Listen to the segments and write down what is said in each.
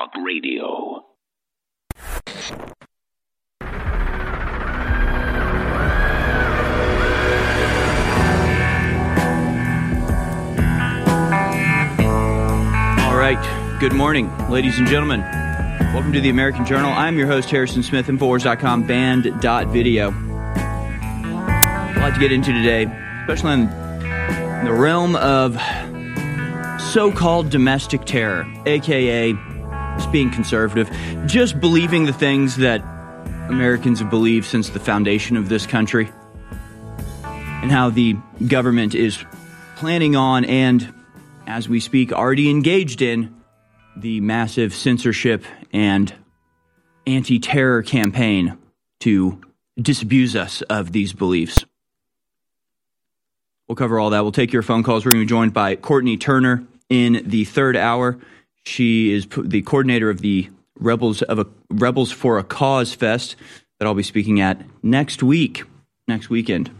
Talk Radio. All right. Good morning, ladies and gentlemen. Welcome to the American Journal. I'm your host, Harrison Smith, Infowars.com, band.video. A lot to get into today, especially in the realm of so called domestic terror, aka just being conservative, just believing the things that Americans have believed since the foundation of this country, and how the government is planning on and, as we speak, already engaged in the massive censorship and anti terror campaign to disabuse us of these beliefs. We'll cover all that. We'll take your phone calls. We're going to be joined by Courtney Turner in the third hour. She is the coordinator of the Rebels of a Rebels for a Cause Fest that I'll be speaking at next week, next weekend,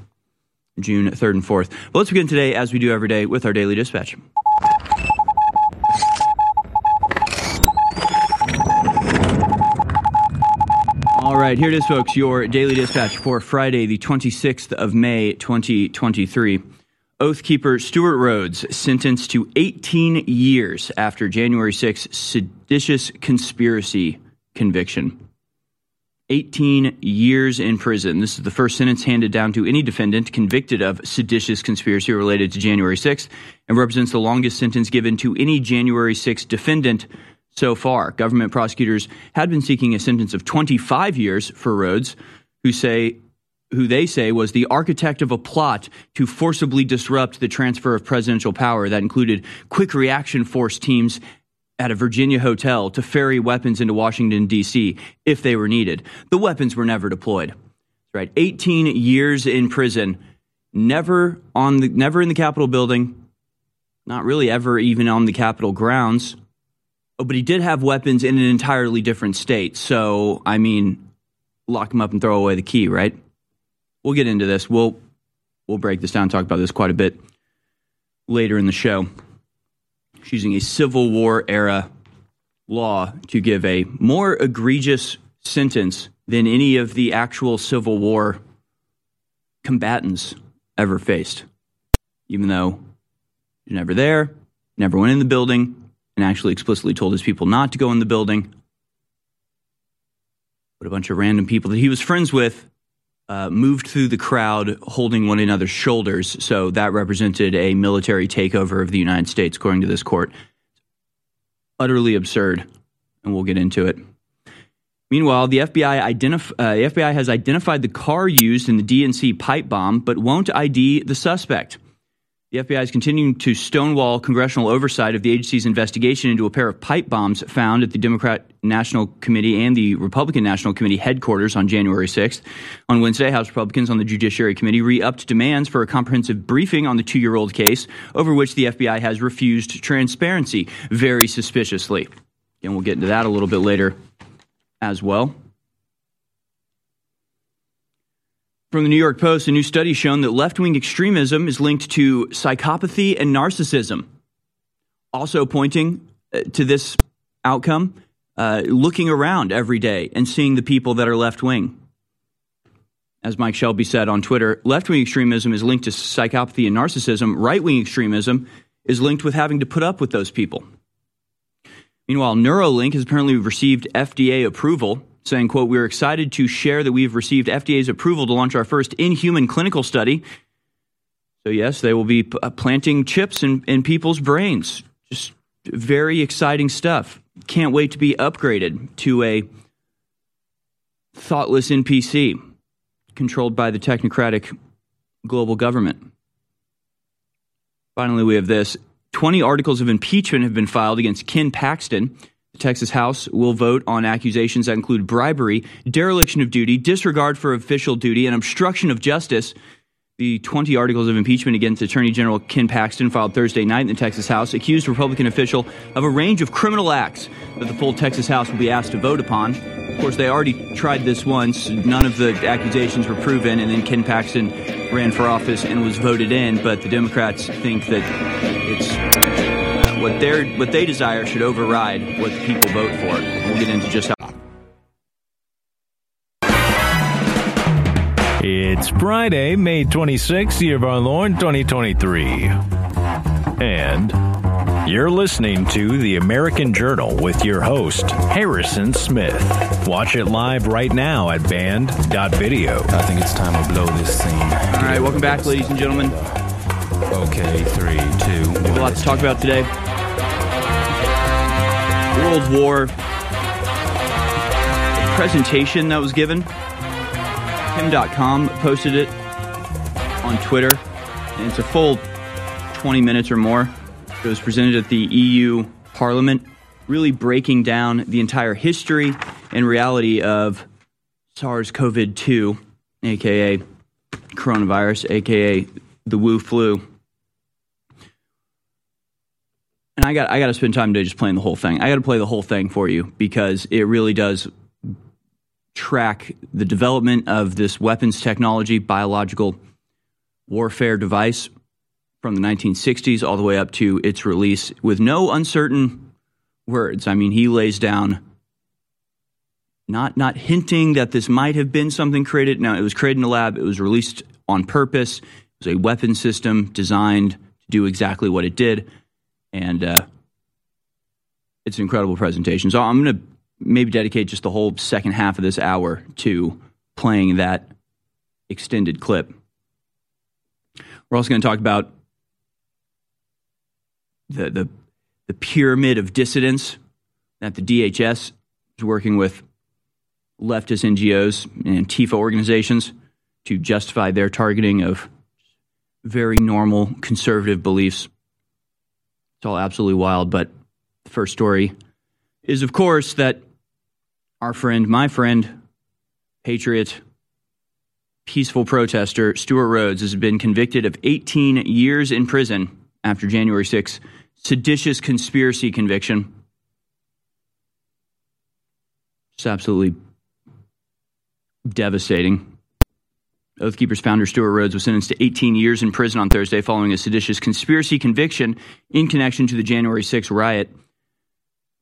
June 3rd and 4th. But let's begin today, as we do every day, with our daily dispatch. All right, here it is, folks. Your daily dispatch for Friday, the 26th of May, 2023. Oathkeeper Stewart Rhodes sentenced to 18 years after January 6 seditious conspiracy conviction. 18 years in prison. This is the first sentence handed down to any defendant convicted of seditious conspiracy related to January 6th and represents the longest sentence given to any January 6th defendant so far. Government prosecutors had been seeking a sentence of 25 years for Rhodes, who say who they say was the architect of a plot to forcibly disrupt the transfer of presidential power that included quick reaction force teams at a Virginia hotel to ferry weapons into Washington D.C. if they were needed. The weapons were never deployed. Right, 18 years in prison, never on the never in the Capitol building, not really ever even on the Capitol grounds. Oh, but he did have weapons in an entirely different state. So, I mean, lock him up and throw away the key, right? We'll get into this. We'll we'll break this down, talk about this quite a bit later in the show. She's using a Civil War era law to give a more egregious sentence than any of the actual Civil War combatants ever faced. Even though he's never there, never went in the building, and actually explicitly told his people not to go in the building. But a bunch of random people that he was friends with uh, moved through the crowd holding one another's shoulders. So that represented a military takeover of the United States, according to this court. Utterly absurd, and we'll get into it. Meanwhile, the FBI, identif- uh, the FBI has identified the car used in the DNC pipe bomb, but won't ID the suspect. The FBI is continuing to stonewall congressional oversight of the agency's investigation into a pair of pipe bombs found at the Democrat National Committee and the Republican National Committee headquarters on January 6th. On Wednesday, House Republicans on the Judiciary Committee re upped demands for a comprehensive briefing on the two year old case, over which the FBI has refused transparency very suspiciously. And we'll get into that a little bit later as well. From the New York Post, a new study shown that left wing extremism is linked to psychopathy and narcissism. Also pointing uh, to this outcome, uh, looking around every day and seeing the people that are left wing. As Mike Shelby said on Twitter, left wing extremism is linked to psychopathy and narcissism. Right wing extremism is linked with having to put up with those people. Meanwhile, Neuralink has apparently received FDA approval saying, quote, we're excited to share that we've received FDA's approval to launch our first in-human clinical study. So yes, they will be uh, planting chips in, in people's brains. Just very exciting stuff. Can't wait to be upgraded to a thoughtless NPC controlled by the technocratic global government. Finally, we have this 20 articles of impeachment have been filed against Ken Paxton. Texas House will vote on accusations that include bribery, dereliction of duty, disregard for official duty, and obstruction of justice. The 20 articles of impeachment against Attorney General Ken Paxton filed Thursday night in the Texas House accused Republican official of a range of criminal acts that the full Texas House will be asked to vote upon. Of course, they already tried this once. None of the accusations were proven, and then Ken Paxton ran for office and was voted in. But the Democrats think that it's what they what they desire should override what the people vote for. We'll get into just how. It's Friday, May 26th, year of our Lord 2023. And you're listening to the American Journal with your host, Harrison Smith. Watch it live right now at band.video. I think it's time to blow this scene. All right, welcome back, ladies and gentlemen. Okay, three, two, We have a lot to talk about today. World War presentation that was given. Kim.com posted it on Twitter, and it's a full 20 minutes or more. It was presented at the EU Parliament, really breaking down the entire history and reality of SARS CoV 2, aka coronavirus, aka the Wu flu. And I got I got to spend time today just playing the whole thing. I got to play the whole thing for you because it really does track the development of this weapons technology, biological warfare device from the 1960s all the way up to its release with no uncertain words. I mean, he lays down not not hinting that this might have been something created. No, it was created in a lab. It was released on purpose. It was a weapon system designed to do exactly what it did, and uh, it's an incredible presentation. So I'm going to maybe dedicate just the whole second half of this hour to playing that extended clip. We're also going to talk about the, the, the pyramid of dissidents that the DHS is working with leftist NGOs and Antifa organizations to justify their targeting of very normal conservative beliefs. It's all absolutely wild. But the first story is, of course, that our friend, my friend, patriot, peaceful protester, Stewart Rhodes, has been convicted of 18 years in prison after January 6 seditious conspiracy conviction. It's absolutely devastating. Oath Keepers founder Stewart Rhodes was sentenced to 18 years in prison on Thursday following a seditious conspiracy conviction in connection to the January 6 riot.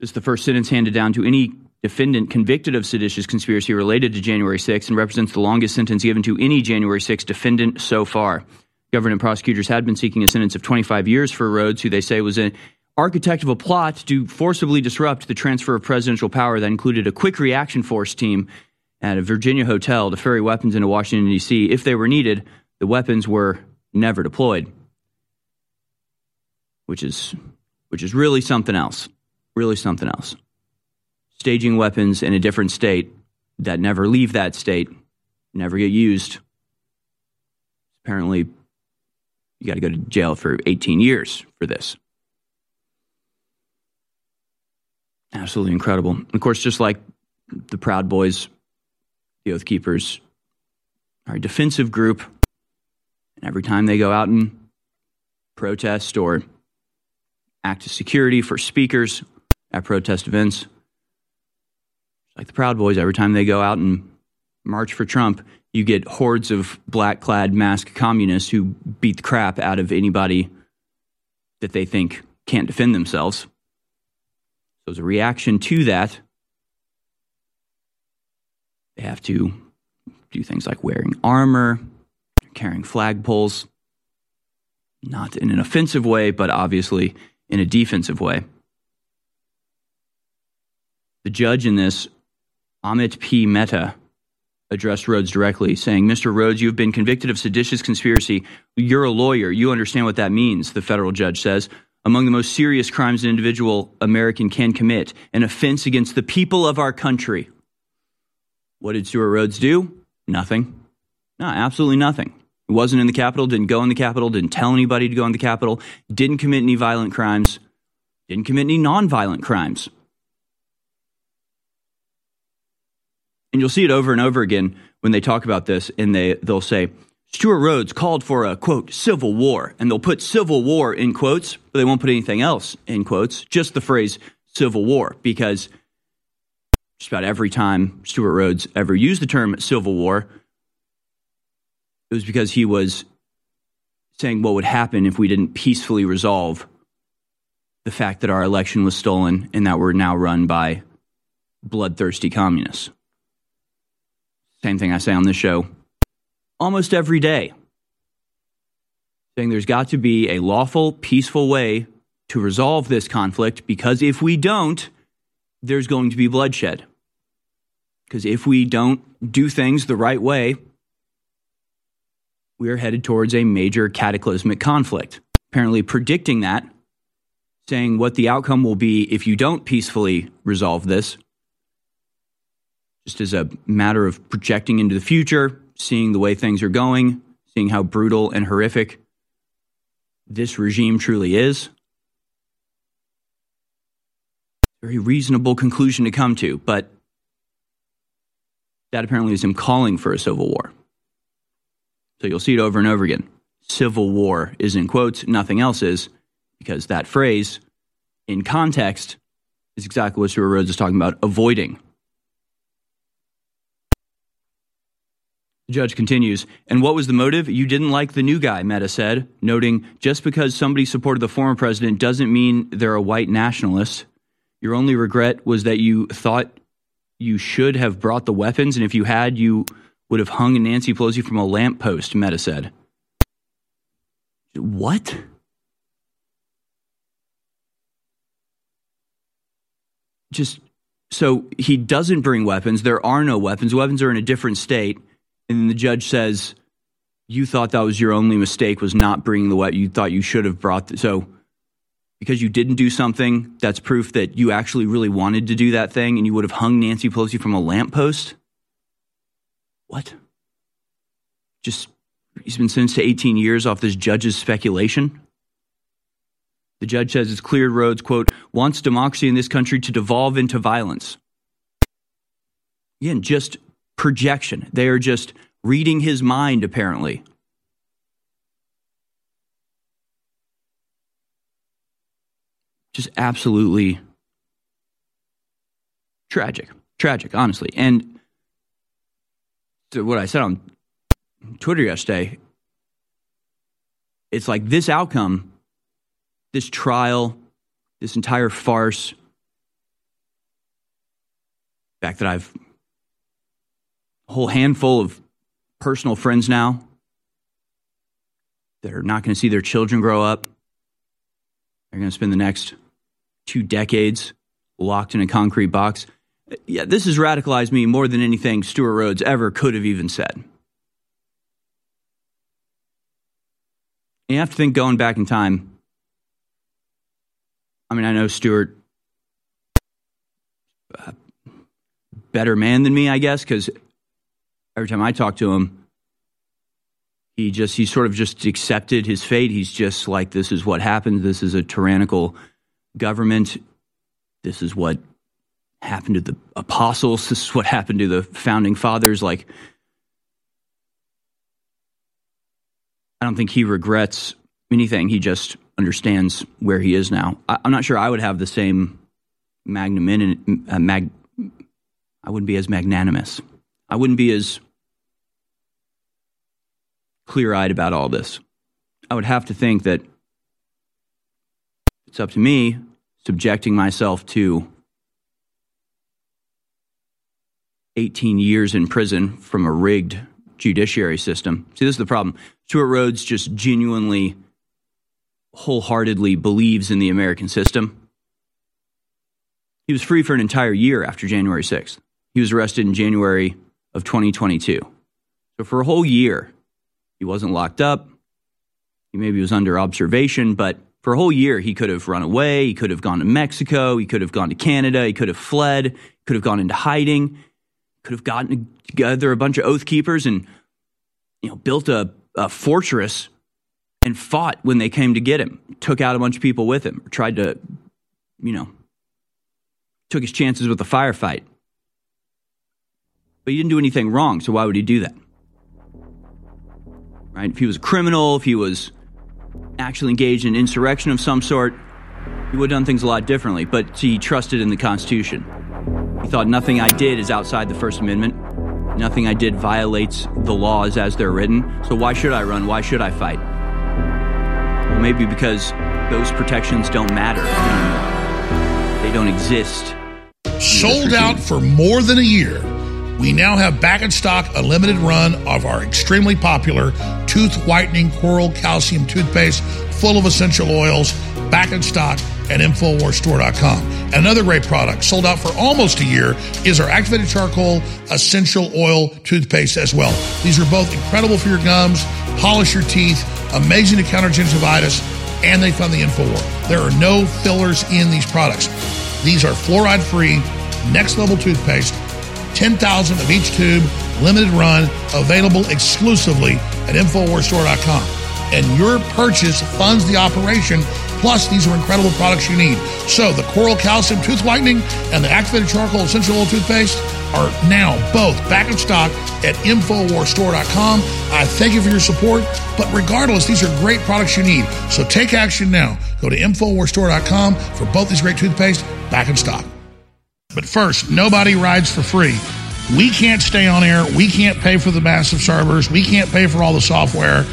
This is the first sentence handed down to any defendant convicted of seditious conspiracy related to January 6 and represents the longest sentence given to any January 6 defendant so far. Government prosecutors had been seeking a sentence of 25 years for Rhodes, who they say was an architect of a plot to forcibly disrupt the transfer of presidential power that included a quick reaction force team at a Virginia hotel to ferry weapons into Washington, D.C. If they were needed, the weapons were never deployed, which is, which is really something else. Really something else. Staging weapons in a different state that never leave that state, never get used. Apparently, you got to go to jail for 18 years for this. Absolutely incredible. Of course, just like the Proud Boys, the Oath Keepers are a defensive group. And every time they go out and protest or act as security for speakers at protest events, like the Proud Boys, every time they go out and march for Trump, you get hordes of black clad masked communists who beat the crap out of anybody that they think can't defend themselves. So, as a reaction to that, they have to do things like wearing armor, carrying flagpoles, not in an offensive way, but obviously in a defensive way. The judge in this, Amit P. Mehta, addressed Rhodes directly, saying, Mr. Rhodes, you have been convicted of seditious conspiracy. You're a lawyer. You understand what that means, the federal judge says. Among the most serious crimes an individual American can commit, an offense against the people of our country. What did Stewart Rhodes do? Nothing. No, absolutely nothing. He wasn't in the Capitol, didn't go in the Capitol, didn't tell anybody to go in the Capitol, didn't commit any violent crimes, didn't commit any nonviolent crimes. And you'll see it over and over again when they talk about this, and they, they'll say, Stewart Rhodes called for a quote, civil war. And they'll put civil war in quotes, but they won't put anything else in quotes, just the phrase civil war, because just about every time Stewart Rhodes ever used the term civil war, it was because he was saying what would happen if we didn't peacefully resolve the fact that our election was stolen and that we're now run by bloodthirsty communists. Same thing I say on this show almost every day. Saying there's got to be a lawful, peaceful way to resolve this conflict because if we don't, there's going to be bloodshed. Because if we don't do things the right way, we are headed towards a major cataclysmic conflict. Apparently, predicting that, saying what the outcome will be if you don't peacefully resolve this, just as a matter of projecting into the future, seeing the way things are going, seeing how brutal and horrific this regime truly is. Very reasonable conclusion to come to, but that apparently is him calling for a civil war. So you'll see it over and over again. Civil war is in quotes, nothing else is, because that phrase, in context, is exactly what Stewart Rhodes is talking about avoiding The judge continues, and what was the motive? You didn't like the new guy, Mehta said, noting just because somebody supported the former president doesn't mean they're a white nationalist. Your only regret was that you thought you should have brought the weapons, and if you had, you would have hung Nancy Pelosi from a lamppost, Mehta said. What? Just so he doesn't bring weapons. There are no weapons. Weapons are in a different state and the judge says you thought that was your only mistake was not bringing the what you thought you should have brought the, so because you didn't do something that's proof that you actually really wanted to do that thing and you would have hung Nancy Pelosi from a lamppost what just he's been sentenced to 18 years off this judge's speculation the judge says it's cleared roads, quote wants democracy in this country to devolve into violence again just projection. They are just reading his mind, apparently. Just absolutely tragic. Tragic, honestly. And what I said on Twitter yesterday, it's like this outcome, this trial, this entire farce, the fact that I've a whole handful of personal friends now that are not going to see their children grow up. They're going to spend the next two decades locked in a concrete box. Yeah, this has radicalized me more than anything Stewart Rhodes ever could have even said. You have to think going back in time. I mean, I know Stewart, uh, better man than me, I guess, because every time I talk to him, he just he sort of just accepted his fate. He's just like this is what happened. This is a tyrannical government. This is what happened to the apostles. This is what happened to the founding fathers. Like I don't think he regrets anything. He just understands where he is now. I, am not sure I would have the same magnanimity. Uh, mag, I wouldn't be as magnanimous. I wouldn't be as clear eyed about all this. I would have to think that it's up to me subjecting myself to 18 years in prison from a rigged judiciary system. See, this is the problem. Stewart Rhodes just genuinely, wholeheartedly believes in the American system. He was free for an entire year after January 6th. He was arrested in January of 2022. So, for a whole year, he wasn't locked up. He maybe was under observation, but for a whole year, he could have run away. He could have gone to Mexico. He could have gone to Canada. He could have fled. Could have gone into hiding. Could have gotten together a bunch of oath keepers and you know built a, a fortress and fought when they came to get him. Took out a bunch of people with him. Tried to, you know, took his chances with a firefight. But he didn't do anything wrong, so why would he do that? right? If he was a criminal, if he was actually engaged in insurrection of some sort, he would have done things a lot differently. But he trusted in the Constitution. He thought nothing I did is outside the First Amendment. Nothing I did violates the laws as they're written. So why should I run? Why should I fight? Well, maybe because those protections don't matter. They don't exist. Sold out for more than a year. We now have back in stock a limited run of our extremely popular tooth whitening coral calcium toothpaste full of essential oils back in stock at InfoWarsStore.com. Another great product sold out for almost a year is our activated charcoal essential oil toothpaste as well. These are both incredible for your gums, polish your teeth, amazing to counter gingivitis, and they fund the InfoWar. There are no fillers in these products. These are fluoride free, next level toothpaste 10,000 of each tube, limited run, available exclusively at InfoWarsStore.com. And your purchase funds the operation. Plus, these are incredible products you need. So, the Coral Calcium Tooth Whitening and the Activated Charcoal Essential Oil Toothpaste are now both back in stock at InfoWarsStore.com. I thank you for your support, but regardless, these are great products you need. So, take action now. Go to InfoWarsStore.com for both these great toothpaste back in stock. But first, nobody rides for free. We can't stay on air. We can't pay for the massive servers. We can't pay for all the software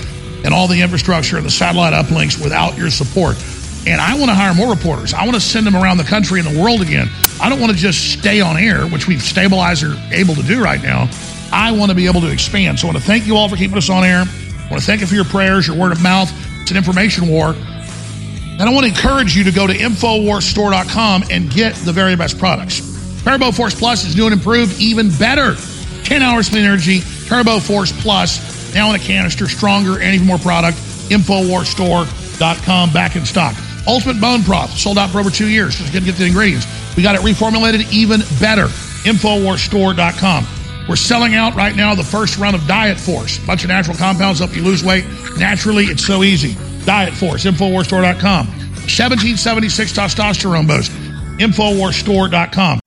and all the infrastructure and the satellite uplinks without your support. And I want to hire more reporters. I want to send them around the country and the world again. I don't want to just stay on air, which we've stabilized or able to do right now. I want to be able to expand. So I want to thank you all for keeping us on air. I want to thank you for your prayers, your word of mouth. It's an information war. And I want to encourage you to go to InfoWarsStore.com and get the very best products. Turbo Force Plus is new and improved, even better. 10 hours clean energy, Turbo Force Plus, now in a canister, stronger and even more product. InfoWarsStore.com, back in stock. Ultimate Bone Broth, sold out for over two years. Just gonna get the ingredients. We got it reformulated even better. InfoWarsStore.com. We're selling out right now the first run of Diet Force. Bunch of natural compounds help you lose weight. Naturally, it's so easy. Diet Force, InfoWarsStore.com. 1776 testosterone boost. InfoWarsStore.com.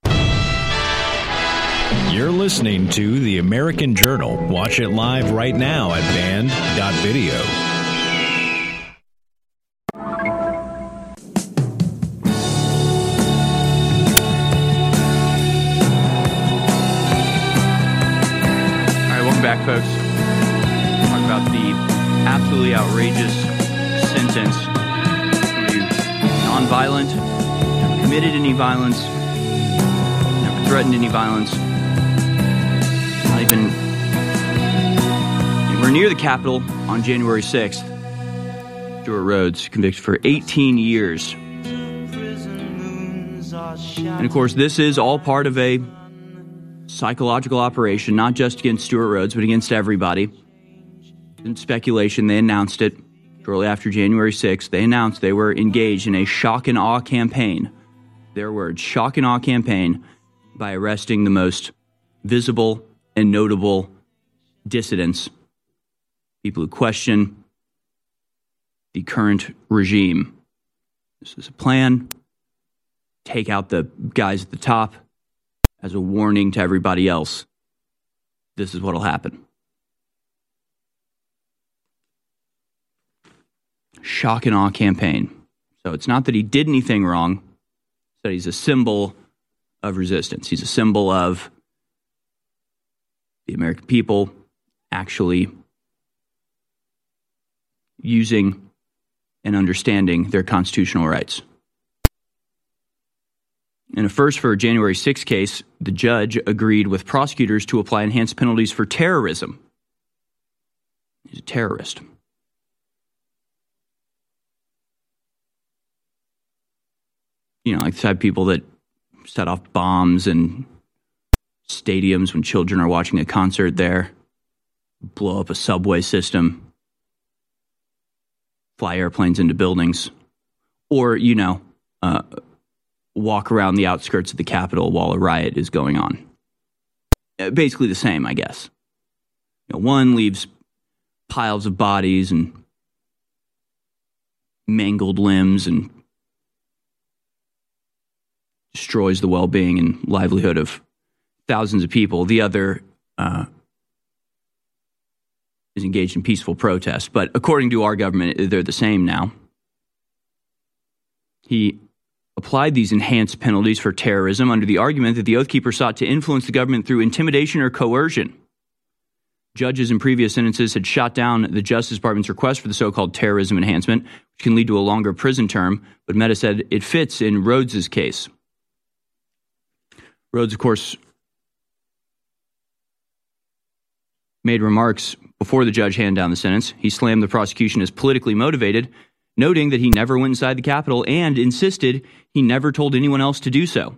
Listening to The American Journal. Watch it live right now at band.video. All right, welcome back, folks. Talk about the absolutely outrageous sentence. Non-violent, never committed any violence, never threatened any violence. Not even near the Capitol on January 6th. Stewart Rhodes convicted for 18 years. And of course, this is all part of a psychological operation, not just against Stewart Rhodes, but against everybody. In speculation, they announced it shortly after January 6th. They announced they were engaged in a shock and awe campaign. Their words, shock and awe campaign, by arresting the most visible and notable dissidents, people who question the current regime. This is a plan. Take out the guys at the top as a warning to everybody else. This is what will happen. Shock and awe campaign. So it's not that he did anything wrong, that he's a symbol of resistance. He's a symbol of the American people actually using and understanding their constitutional rights. In a first for a January 6 case, the judge agreed with prosecutors to apply enhanced penalties for terrorism. He's a terrorist. You know, like the type of people that set off bombs in stadiums when children are watching a concert there, blow up a subway system, fly airplanes into buildings, or, you know, uh, walk around the outskirts of the Capitol while a riot is going on. Uh, Basically the same, I guess. You know, one leaves piles of bodies and mangled limbs and destroys the well-being and livelihood of thousands of people. The other uh, is engaged in peaceful protest. But according to our government, they're the same now. He applied these enhanced penalties for terrorism under the argument that the Oath Keeper sought to influence the government through intimidation or coercion. Judges in previous sentences had shot down the Justice Department's request for the so called terrorism enhancement, which can lead to a longer prison term. But Mehta said it fits in Rhodes's case. Rhodes, of course, made remarks before the judge handed down the sentence. He slammed the prosecution as politically motivated, noting that he never went inside the Capitol and insisted he never told anyone else to do so.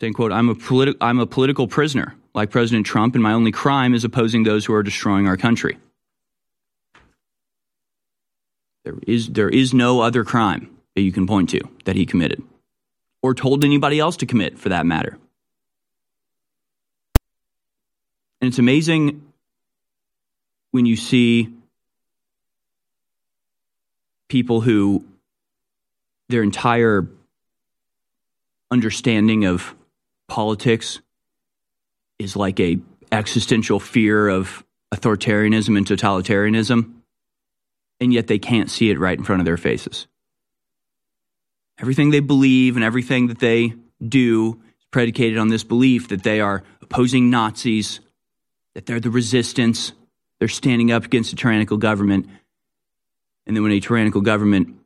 Saying, quote, I'm a, politi- I'm a political prisoner, like President Trump, and my only crime is opposing those who are destroying our country. There is, there is no other crime that you can point to that he committed, or told anybody else to commit, for that matter. And it's amazing when you see people who their entire understanding of politics is like a existential fear of authoritarianism and totalitarianism and yet they can't see it right in front of their faces. Everything they believe and everything that they do is predicated on this belief that they are opposing nazis that they're the resistance. They're standing up against a tyrannical government. And then when a tyrannical government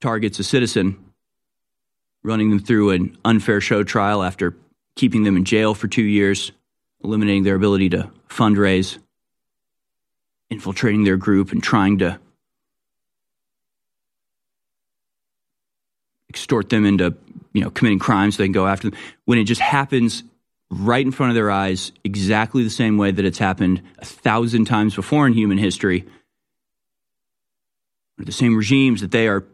targets a citizen running them through an unfair show trial after keeping them in jail for two years, eliminating their ability to fundraise, infiltrating their group, and trying to extort them into you know committing crimes so they can go after them. When it just happens right in front of their eyes exactly the same way that it's happened a thousand times before in human history the same regimes that they are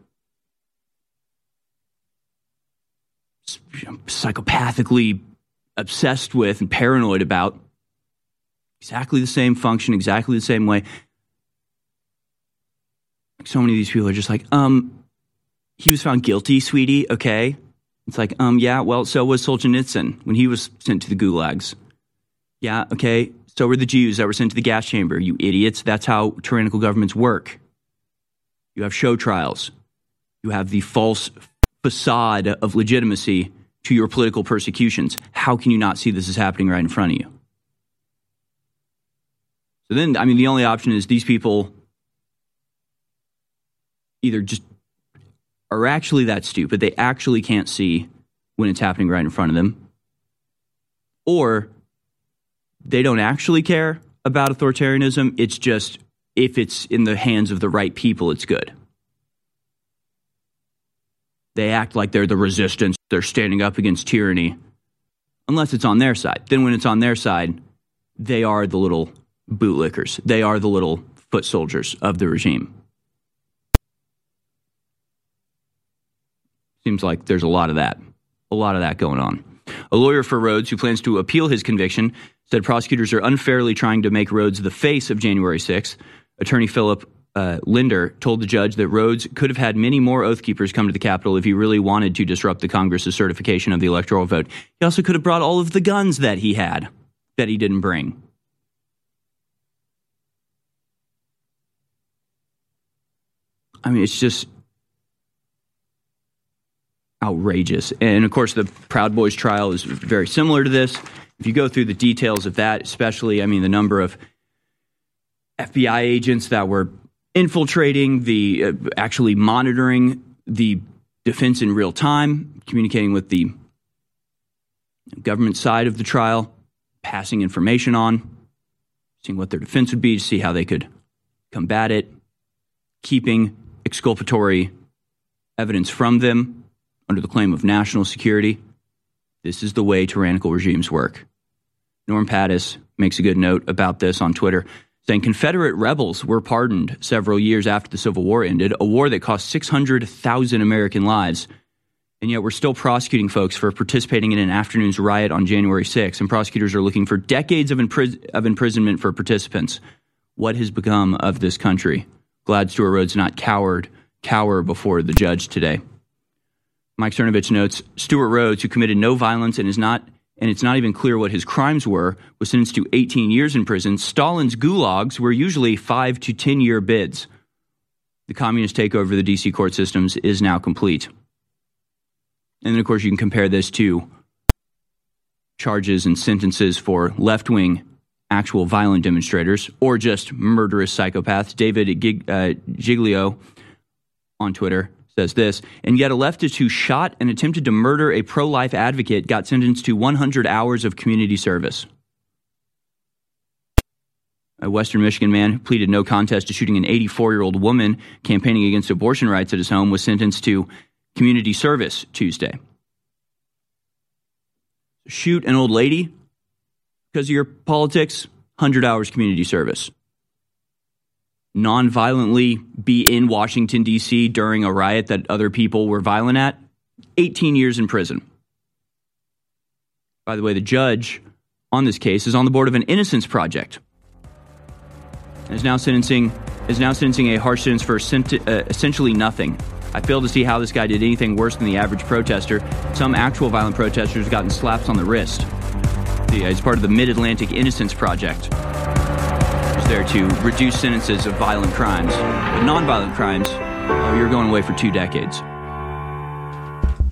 psychopathically obsessed with and paranoid about. Exactly the same function, exactly the same way. So many of these people are just like, um, he was found guilty, sweetie. Okay. It's like, um, yeah, well, so was Solzhenitsyn when he was sent to the gulags. Yeah, okay. So were the Jews that were sent to the gas chamber. You idiots. That's how tyrannical governments work. You have show trials. You have the false facade of legitimacy to your political persecutions. How can you not see this is happening right in front of you? So then, I mean, the only option is these people either just are actually that stupid, they actually can't see when it's happening right in front of them, or they don't actually care about authoritarianism. It's just if it's in the hands of the right people, it's good. They act like they're the resistance, they're standing up against tyranny, unless it's on their side. Then, when it's on their side, they are the little bootlickers, they are the little foot soldiers of the regime. Seems like there's a lot of that, a lot of that going on. A lawyer for Rhodes who plans to appeal his conviction said prosecutors are unfairly trying to make Rhodes the face of January 6th. Attorney Philip uh, Linder told the judge that Rhodes could have had many more Oath Keepers come to the Capitol if he really wanted to disrupt the Congress's certification of the electoral vote. He also could have brought all of the guns that he had that he didn't bring. I mean, it's just outrageous. And of course, the Proud Boys trial is very similar to this. If you go through the details of that, especially, I mean, the number of FBI agents that were infiltrating, the uh, actually monitoring the defense in real time, communicating with the government side of the trial, passing information on, seeing what their defense would be to see how they could combat it, keeping exculpatory evidence from them under the claim of national security. This is the way tyrannical regimes work. Norm Pattis makes a good note about this on Twitter saying Confederate rebels were pardoned several years after the Civil War ended, a war that cost 600,000 American lives. And yet we're still prosecuting folks for participating in an afternoon's riot on January 6th, and prosecutors are looking for decades of, impris- of imprisonment for participants. What has become of this country? Glad Stewart Rhodes not cowered, cower before the judge today. Mike Cernovich notes Stewart Rhodes, who committed no violence and is not and it's not even clear what his crimes were, was sentenced to 18 years in prison. Stalin's gulags were usually five to 10 year bids. The communist takeover of the DC court systems is now complete. And then, of course, you can compare this to charges and sentences for left wing actual violent demonstrators or just murderous psychopaths. David uh, Giglio on Twitter says this, and yet a leftist who shot and attempted to murder a pro life advocate got sentenced to 100 hours of community service. A Western Michigan man who pleaded no contest to shooting an 84 year old woman campaigning against abortion rights at his home was sentenced to community service Tuesday. Shoot an old lady because of your politics, 100 hours community service. Non-violently be in Washington, D.C. during a riot that other people were violent at, 18 years in prison. By the way, the judge on this case is on the board of an Innocence Project and is now sentencing is now sentencing a harsh sentence for uh, essentially nothing. I fail to see how this guy did anything worse than the average protester. Some actual violent protesters gotten slaps on the wrist. He's part of the Mid Atlantic Innocence Project. There to reduce sentences of violent crimes. But nonviolent crimes, you're going away for two decades.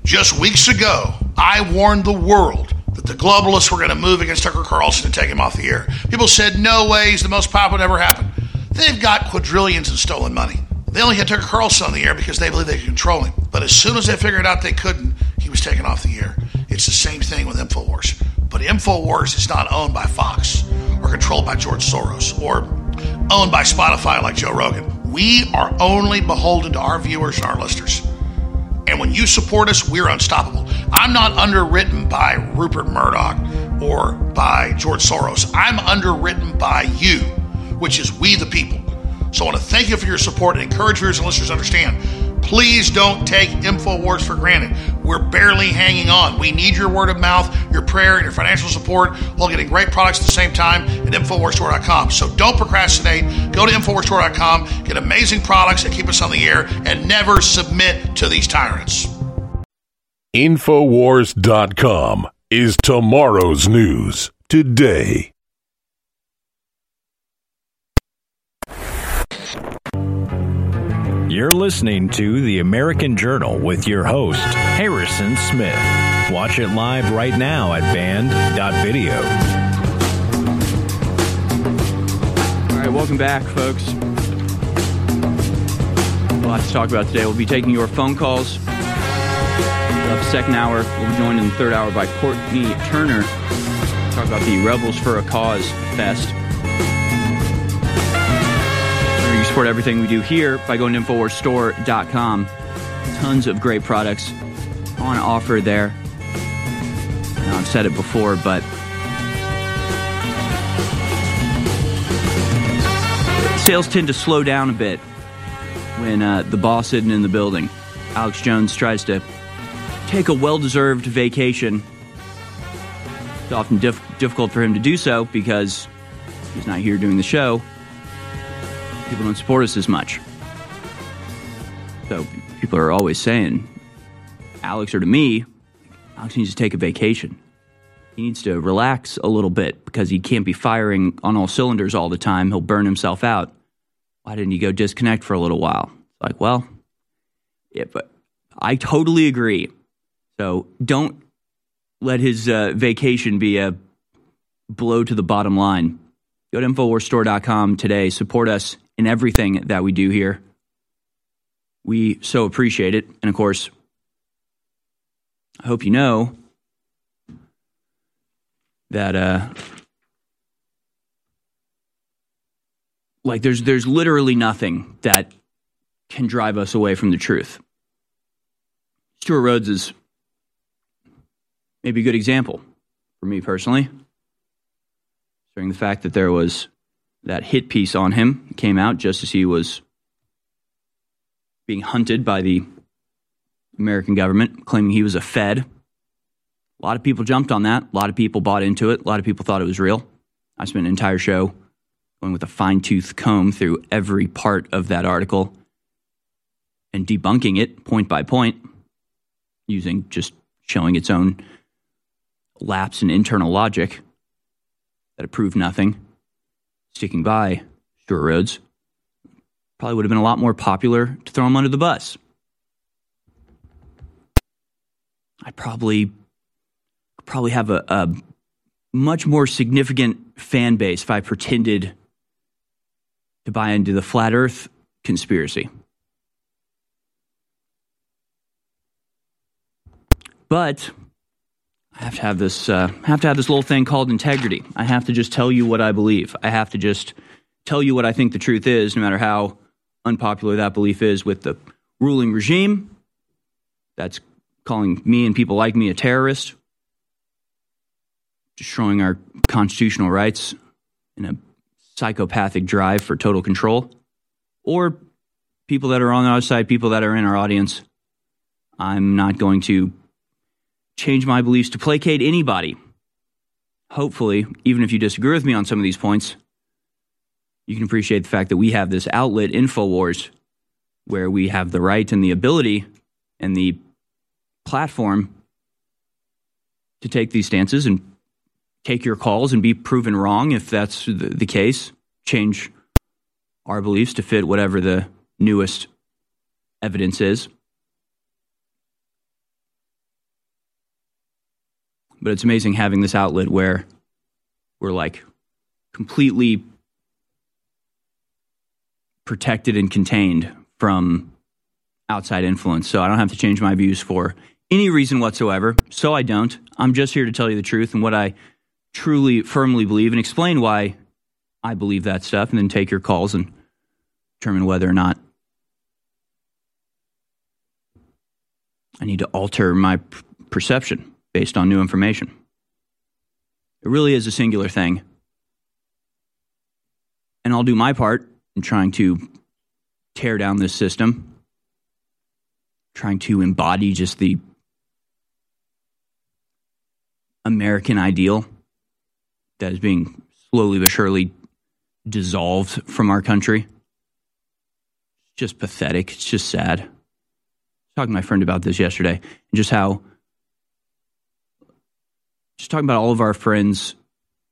Just weeks ago, I warned the world that the globalists were going to move against Tucker Carlson and take him off the air. People said, no way, he's the most popular ever happened. They've got quadrillions in stolen money. They only had Tucker Carlson on the air because they believed they could control him. But as soon as they figured out they couldn't, he was taken off the air. It's the same thing with InfoWars. But InfoWars is not owned by Fox or controlled by George Soros or owned by Spotify like Joe Rogan. We are only beholden to our viewers and our listeners. And when you support us, we're unstoppable. I'm not underwritten by Rupert Murdoch or by George Soros. I'm underwritten by you, which is we the people. So I want to thank you for your support and encourage viewers and listeners to understand. Please don't take InfoWars for granted. We're barely hanging on. We need your word of mouth, your prayer, and your financial support while getting great products at the same time at InfoWarsStore.com. So don't procrastinate. Go to InfoWarsStore.com, get amazing products that keep us on the air, and never submit to these tyrants. InfoWars.com is tomorrow's news today. Listening to The American Journal with your host, Harrison Smith. Watch it live right now at band.video. All right, welcome back, folks. A lot to talk about today. We'll be taking your phone calls. The second hour. We'll be joined in the third hour by Courtney Turner. Talk about the Rebels for a Cause Fest support everything we do here by going to InfoWarsStore.com. Tons of great products on offer there. Now, I've said it before, but sales tend to slow down a bit when uh, the boss isn't in the building. Alex Jones tries to take a well deserved vacation. It's often difficult for him to do so because he's not here doing the show people don't support us as much. So people are always saying, Alex or to me, Alex needs to take a vacation. He needs to relax a little bit because he can't be firing on all cylinders all the time. He'll burn himself out. Why didn't you go disconnect for a little while? It's like, well, yeah, but I totally agree. So don't let his uh, vacation be a blow to the bottom line. Go to InfoWarsStore.com today. Support us in everything that we do here. We so appreciate it. And of course, I hope you know that uh like there's there's literally nothing that can drive us away from the truth. Stewart Rhodes is maybe a good example for me personally. During the fact that there was that hit piece on him came out just as he was being hunted by the American government, claiming he was a Fed. A lot of people jumped on that. A lot of people bought into it. A lot of people thought it was real. I spent an entire show going with a fine tooth comb through every part of that article and debunking it point by point using just showing its own lapse in internal logic that it proved nothing sticking by Stewart Rhodes, probably would have been a lot more popular to throw him under the bus. I'd probably probably have a, a much more significant fan base if I pretended to buy into the flat earth conspiracy. But I have to have this uh, have to have this little thing called integrity. I have to just tell you what I believe. I have to just tell you what I think the truth is, no matter how unpopular that belief is with the ruling regime. That's calling me and people like me a terrorist, destroying our constitutional rights in a psychopathic drive for total control, or people that are on the other side, people that are in our audience. I'm not going to change my beliefs to placate anybody. Hopefully, even if you disagree with me on some of these points, you can appreciate the fact that we have this outlet, InfoWars, where we have the right and the ability and the platform to take these stances and take your calls and be proven wrong if that's the, case. Change our beliefs to fit whatever the newest evidence is. But it's amazing having this outlet where we're like completely protected and contained from outside influence. So I don't have to change my views for any reason whatsoever. So I don't. I'm just here to tell you the truth and what I truly, firmly believe and explain why I believe that stuff and then take your calls and determine whether or not I need to alter my perception based on new information. It really is a singular thing. And I'll do my part in trying to tear down this system, trying to embody just the American ideal that is being slowly but surely dissolved from our country. It's just pathetic. It's just sad. I was talking to my friend about this yesterday and just how just talking about all of our friends.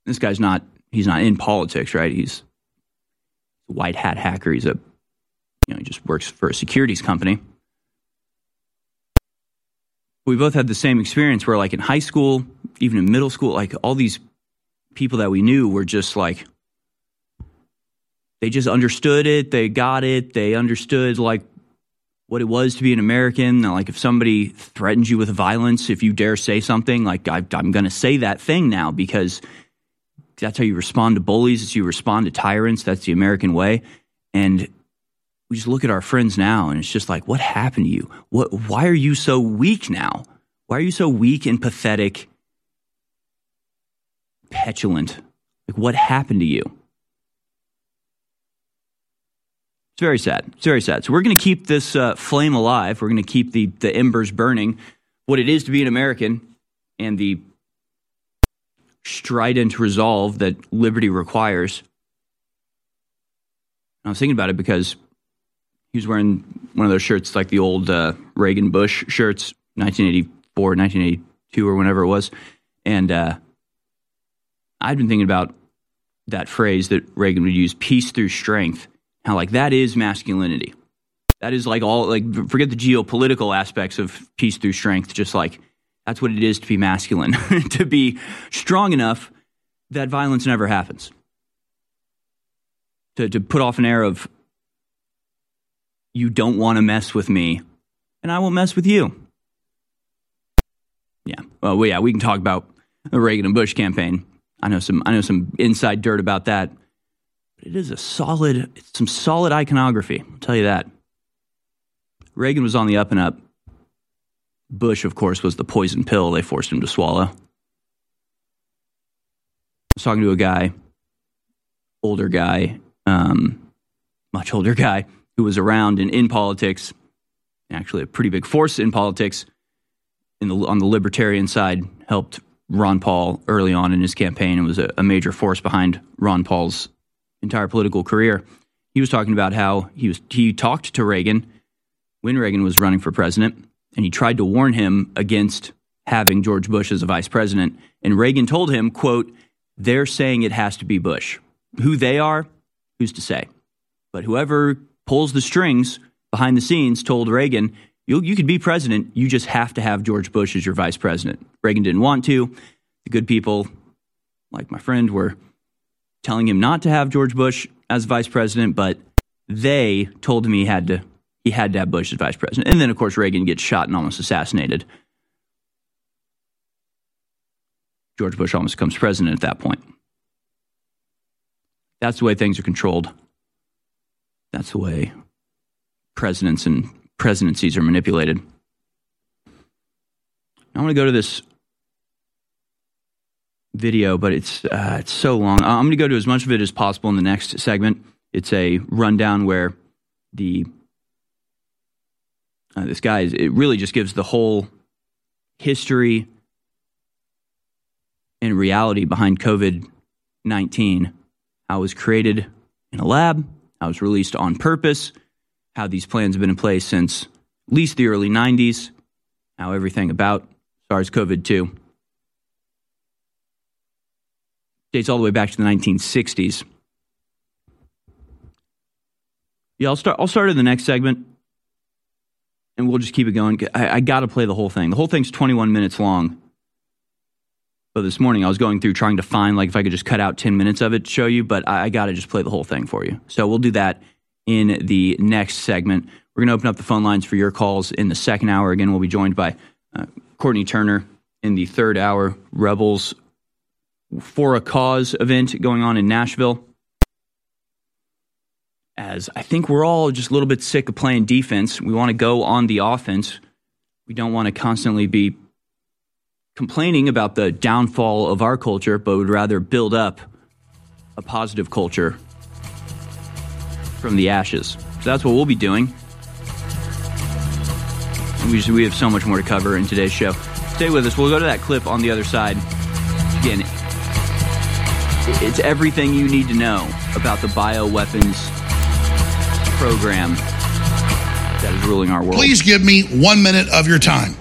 This guy's not he's not in politics, right? He's a white hat hacker. He's a you know, he just works for a securities company. We both had the same experience where like in high school, even in middle school, like all these people that we knew were just like they just understood it, they got it, they understood like what it was to be an American. Like if somebody threatens you with violence, if you dare say something, like I, am going to say that thing now because that's how you respond to bullies. It's you respond to tyrants. That's the American way. And we just look at our friends now, and it's just like, what happened to you? What? Why are you so weak now? Why are you so weak and pathetic, petulant? Like, what happened to you? It's very sad. It's very sad. So we're going to keep this uh, flame alive. We're going to keep the the embers burning. What it is to be an American and the strident resolve that liberty requires. I was thinking about it because he was wearing one of those shirts, like the old uh, Reagan Bush shirts, 1984, 1982, or whenever it was. And uh, I'd been thinking about that phrase that Reagan would use peace through strength how like that is masculinity. That is like all like forget the geopolitical aspects of peace through strength. Just like that's what it is to be masculine, to be strong enough that violence never happens. To to put off an air of you don't want to mess with me, and I won't mess with you. Yeah. Well, yeah, we can talk about the Reagan and Bush campaign. I know some I know some inside dirt about that it is a solid, some solid iconography. I'll tell you that. Reagan was on the up and up. Bush, of course, was the poison pill they forced him to swallow. I was talking to a guy, older guy, um, much older guy, who was around and in politics, actually a pretty big force in politics in the, on the libertarian side, helped Ron Paul early on in his campaign and was a, a major force behind Ron Paul's entire political career. He was talking about how he was he talked to Reagan when Reagan was running for president, and he tried to warn him against having George Bush as a vice president. And Reagan told him, "quote They're saying it has to be Bush. Who they are, who's to say? But whoever pulls the strings behind the scenes told Reagan." You, you could be president. You just have to have George Bush as your vice president. Reagan didn't want to. The good people like my friend, were telling him not to have George Bush as vice president, but they told him he had to he had to have Bush as vice president. And then of course Reagan gets shot and almost assassinated. George Bush almost becomes president at that point. That's the way things are controlled. That's the way presidents and presidencies are manipulated. I want to go to this video, but it's uh, it's so long. I'm going to go to as much of it as possible in the next segment. It's a rundown where the uh, this guy is, it really just gives the whole history and reality behind COVID 19, how it was created in a lab, how it was released on purpose, how these plans have been in place since at least the early 90s, how everything about SARS CoV 2 dates all the way back to the 1960s. Yeah, I'll start. I'll start in the next segment, and we'll just keep it going. I, I got to play the whole thing. The whole thing's 21 minutes long. But this morning I was going through trying to find like if I could just cut out 10 minutes of it to show you, but I, I got to just play the whole thing for you. So we'll do that in the next segment. We're going to open up the phone lines for your calls in the second hour. Again, we'll be joined by uh, Courtney Turner in the third hour. Rebels for a Cause event going on in Nashville. As I think we're all just a little bit sick of playing defense. We want to go on the offense. We don't want to constantly be complaining about the downfall of our culture, but would rather build up a positive culture from the ashes. So that's what we'll be doing. We, just, we have so much more to cover in today's show. Stay with us. We'll go to that clip on the other side. Again, it's everything you need to know about the bioweapons program that is ruling our world. Please give me one minute of your time.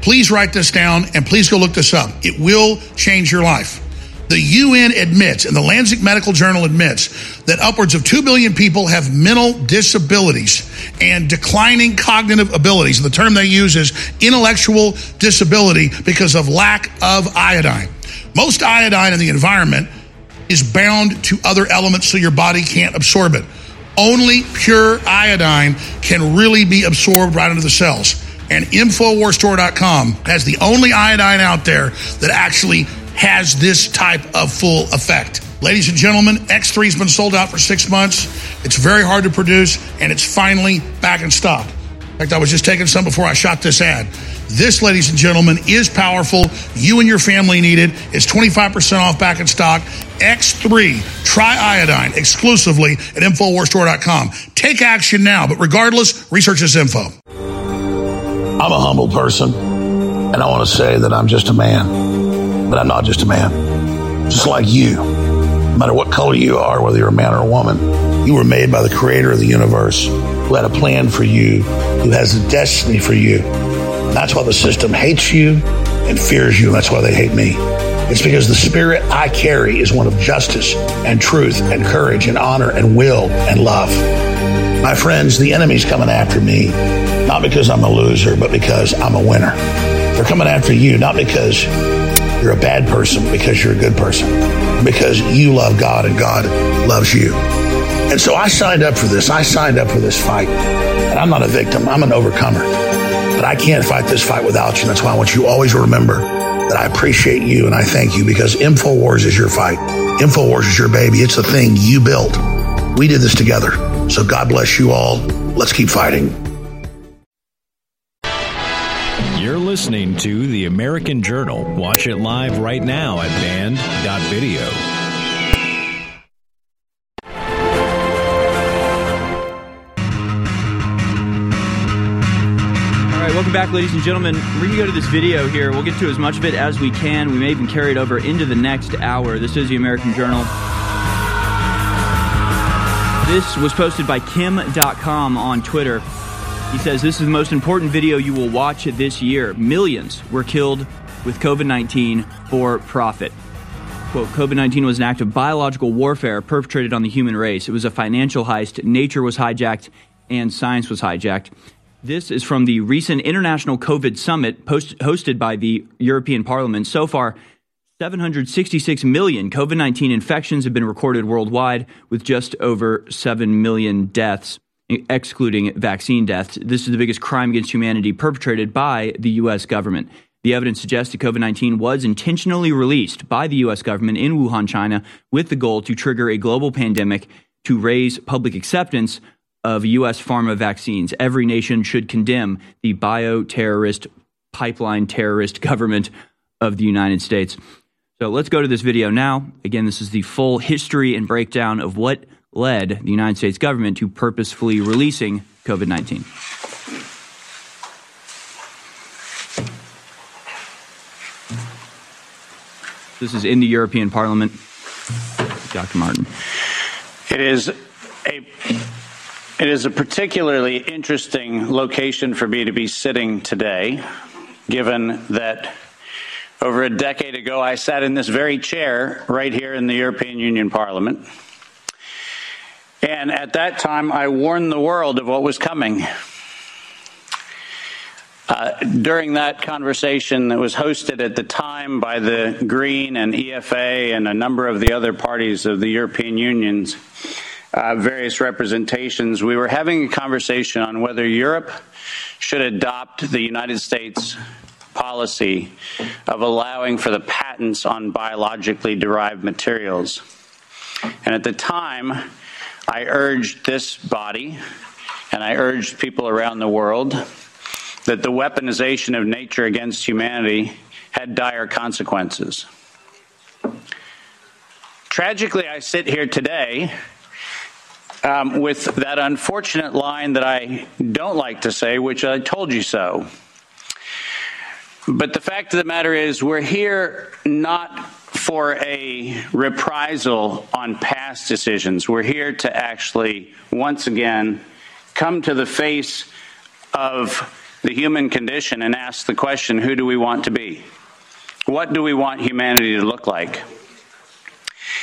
Please write this down and please go look this up. It will change your life. The UN admits, and the Lancet Medical Journal admits, that upwards of 2 billion people have mental disabilities and declining cognitive abilities. The term they use is intellectual disability because of lack of iodine. Most iodine in the environment is bound to other elements so your body can't absorb it. Only pure iodine can really be absorbed right into the cells. And InfoWarsStore.com has the only iodine out there that actually has this type of full effect. Ladies and gentlemen, X3 has been sold out for six months. It's very hard to produce, and it's finally back in stock. In fact, I was just taking some before I shot this ad. This, ladies and gentlemen, is powerful. You and your family need it. It's 25% off back in stock. X3 Triiodine exclusively at InfoWarsStore.com. Take action now, but regardless, research this info. I'm a humble person, and I want to say that I'm just a man, but I'm not just a man. Just like you, no matter what color you are, whether you're a man or a woman, you were made by the creator of the universe who had a plan for you, who has a destiny for you. That's why the system hates you and fears you, and that's why they hate me. It's because the spirit I carry is one of justice and truth and courage and honor and will and love. My friends, the enemy's coming after me, not because I'm a loser, but because I'm a winner. They're coming after you, not because you're a bad person, because you're a good person, because you love God and God loves you. And so I signed up for this. I signed up for this fight. And I'm not a victim, I'm an overcomer. But I can't fight this fight without you. And that's why I want you to always remember that I appreciate you and I thank you because InfoWars is your fight. InfoWars is your baby. It's the thing you built. We did this together. So God bless you all. Let's keep fighting. You're listening to The American Journal. Watch it live right now at band.video. back, ladies and gentlemen. We're going to go to this video here. We'll get to as much of it as we can. We may even carry it over into the next hour. This is the American Journal. This was posted by Kim Dotcom on Twitter. He says, This is the most important video you will watch this year. Millions were killed with COVID 19 for profit. Quote, COVID 19 was an act of biological warfare perpetrated on the human race. It was a financial heist. Nature was hijacked and science was hijacked. This is from the recent International COVID Summit post- hosted by the European Parliament. So far, 766 million COVID 19 infections have been recorded worldwide, with just over 7 million deaths, excluding vaccine deaths. This is the biggest crime against humanity perpetrated by the U.S. government. The evidence suggests that COVID 19 was intentionally released by the U.S. government in Wuhan, China, with the goal to trigger a global pandemic to raise public acceptance of U.S. pharma vaccines. Every nation should condemn the bioterrorist, pipeline terrorist government of the United States. So let's go to this video now. Again, this is the full history and breakdown of what led the United States government to purposefully releasing COVID 19. This is in the European Parliament. Dr. Martin. It is a it is a particularly interesting location for me to be sitting today, given that over a decade ago I sat in this very chair right here in the European Union Parliament. And at that time, I warned the world of what was coming. Uh, during that conversation that was hosted at the time by the Green and EFA and a number of the other parties of the European Union's uh, various representations, we were having a conversation on whether Europe should adopt the United States policy of allowing for the patents on biologically derived materials. And at the time, I urged this body and I urged people around the world that the weaponization of nature against humanity had dire consequences. Tragically, I sit here today um, with that unfortunate line that I don't like to say, which I told you so. But the fact of the matter is, we're here not for a reprisal on past decisions. We're here to actually, once again, come to the face of the human condition and ask the question who do we want to be? What do we want humanity to look like?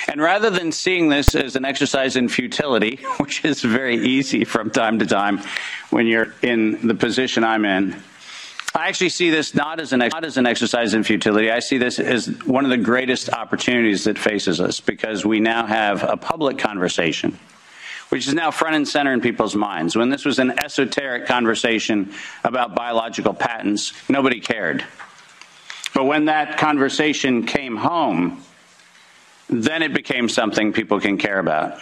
And rather than seeing this as an exercise in futility, which is very easy from time to time when you're in the position I'm in, I actually see this not as an not as an exercise in futility. I see this as one of the greatest opportunities that faces us because we now have a public conversation which is now front and center in people's minds. When this was an esoteric conversation about biological patents, nobody cared. But when that conversation came home, then it became something people can care about.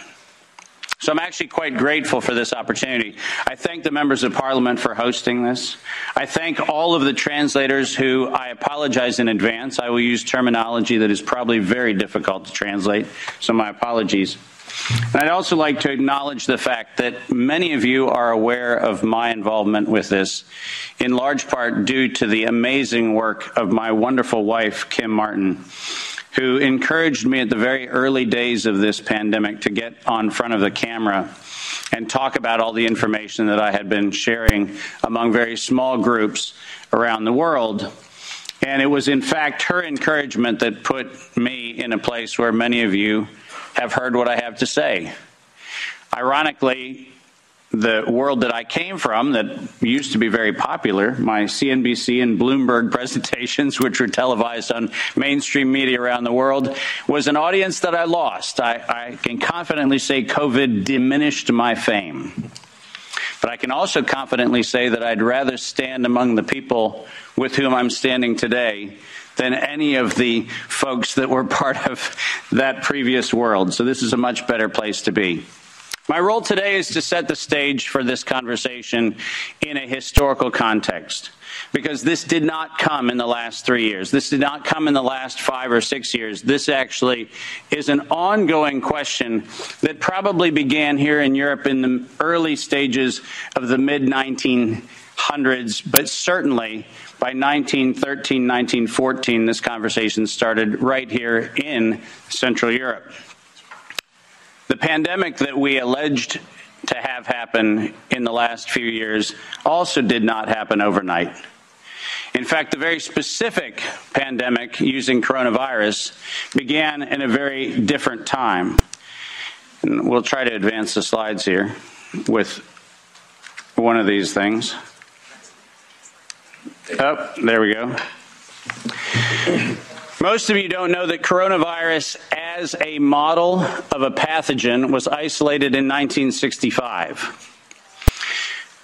So I'm actually quite grateful for this opportunity. I thank the members of parliament for hosting this. I thank all of the translators who I apologize in advance. I will use terminology that is probably very difficult to translate, so my apologies. And I'd also like to acknowledge the fact that many of you are aware of my involvement with this, in large part due to the amazing work of my wonderful wife, Kim Martin, who encouraged me at the very early days of this pandemic to get on front of the camera and talk about all the information that I had been sharing among very small groups around the world. And it was, in fact, her encouragement that put me in a place where many of you have heard what I have to say. Ironically, the world that I came from, that used to be very popular, my CNBC and Bloomberg presentations, which were televised on mainstream media around the world, was an audience that I lost. I, I can confidently say COVID diminished my fame. But I can also confidently say that I'd rather stand among the people with whom I'm standing today than any of the folks that were part of that previous world. So this is a much better place to be. My role today is to set the stage for this conversation in a historical context. Because this did not come in the last three years. This did not come in the last five or six years. This actually is an ongoing question that probably began here in Europe in the early stages of the mid 1900s, but certainly by 1913, 1914, this conversation started right here in Central Europe. Pandemic that we alleged to have happen in the last few years also did not happen overnight. In fact, the very specific pandemic using coronavirus began in a very different time. And we'll try to advance the slides here with one of these things. Oh, there we go. Most of you don't know that coronavirus as a model of a pathogen was isolated in 1965.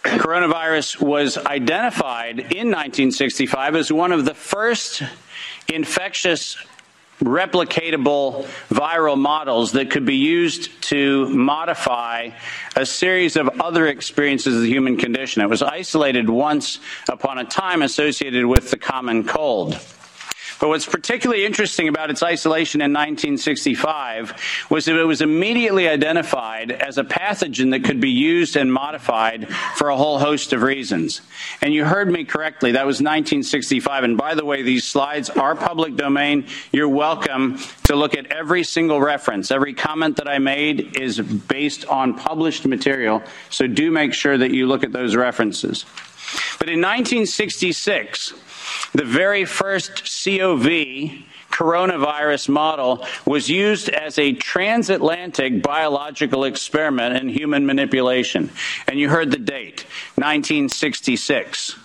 Coronavirus was identified in 1965 as one of the first infectious replicatable viral models that could be used to modify a series of other experiences of the human condition. It was isolated once upon a time associated with the common cold. But what's particularly interesting about its isolation in 1965 was that it was immediately identified as a pathogen that could be used and modified for a whole host of reasons. And you heard me correctly, that was 1965. And by the way, these slides are public domain. You're welcome to look at every single reference. Every comment that I made is based on published material, so do make sure that you look at those references. But in 1966, the very first COV coronavirus model was used as a transatlantic biological experiment in human manipulation. And you heard the date 1966.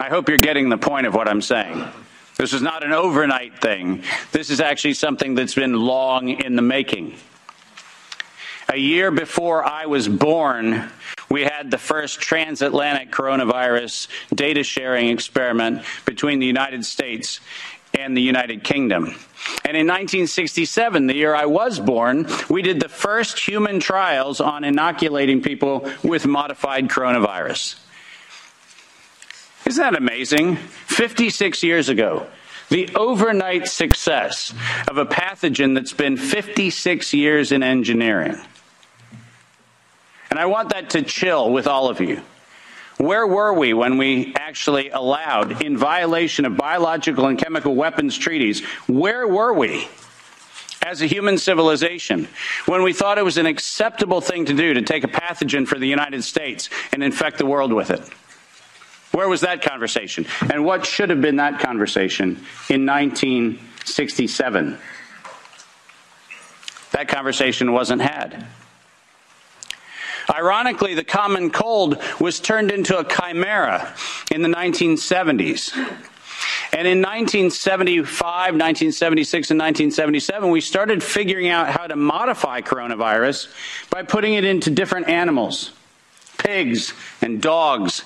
I hope you're getting the point of what I'm saying. This is not an overnight thing. This is actually something that's been long in the making. A year before I was born, we had the first transatlantic coronavirus data sharing experiment between the United States and the United Kingdom. And in 1967, the year I was born, we did the first human trials on inoculating people with modified coronavirus. Isn't that amazing? 56 years ago, the overnight success of a pathogen that's been 56 years in engineering. And I want that to chill with all of you. Where were we when we actually allowed, in violation of biological and chemical weapons treaties, where were we as a human civilization when we thought it was an acceptable thing to do to take a pathogen for the United States and infect the world with it? Where was that conversation? And what should have been that conversation in 1967? That conversation wasn't had. Ironically, the common cold was turned into a chimera in the 1970s. And in 1975, 1976, and 1977, we started figuring out how to modify coronavirus by putting it into different animals pigs and dogs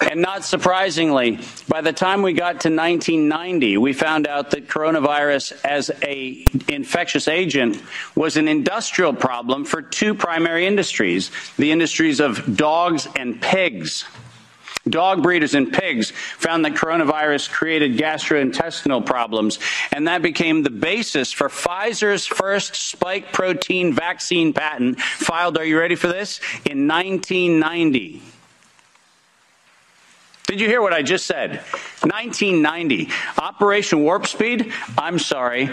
and not surprisingly, by the time we got to 1990, we found out that coronavirus as a infectious agent was an industrial problem for two primary industries, the industries of dogs and pigs. Dog breeders and pigs found that coronavirus created gastrointestinal problems, and that became the basis for Pfizer's first spike protein vaccine patent filed, are you ready for this? In 1990. Did you hear what I just said? 1990. Operation Warp Speed? I'm sorry.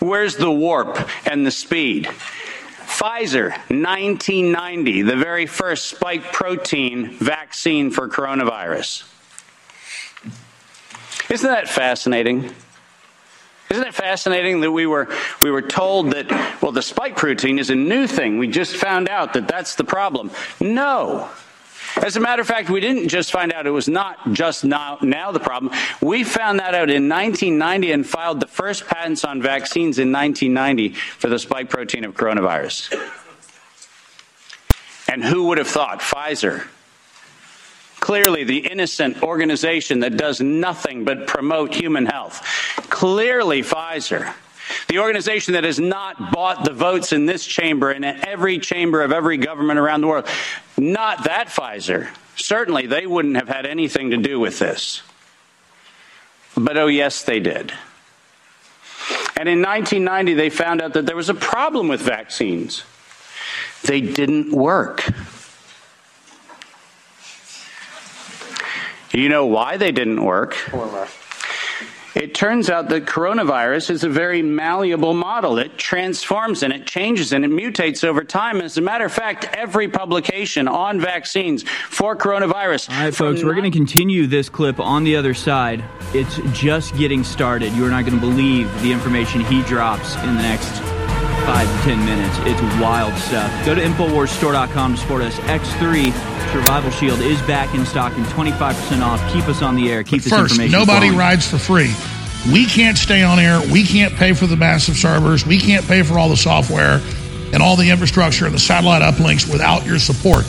Where's the warp and the speed? Pfizer, 1990, the very first spike protein vaccine for coronavirus. Isn't that fascinating? Isn't it fascinating that we were we were told that well the spike protein is a new thing. We just found out that that's the problem. No. As a matter of fact, we didn't just find out it was not just now, now the problem. We found that out in 1990 and filed the first patents on vaccines in 1990 for the spike protein of coronavirus. And who would have thought? Pfizer. Clearly, the innocent organization that does nothing but promote human health. Clearly, Pfizer the organization that has not bought the votes in this chamber and in every chamber of every government around the world. Not that Pfizer. Certainly, they wouldn't have had anything to do with this. But oh, yes, they did. And in 1990, they found out that there was a problem with vaccines. They didn't work. You know why they didn't work? It turns out that coronavirus is a very malleable model. It transforms and it changes and it mutates over time. As a matter of fact, every publication on vaccines for coronavirus. All right, folks, we're going to continue this clip on the other side. It's just getting started. You are not going to believe the information he drops in the next five to ten minutes. It's wild stuff. Go to InfoWarsStore.com to support us. X3 Survival Shield is back in stock and 25% off. Keep us on the air. Keep But this first, information nobody flowing. rides for free. We can't stay on air. We can't pay for the massive servers. We can't pay for all the software and all the infrastructure and the satellite uplinks without your support.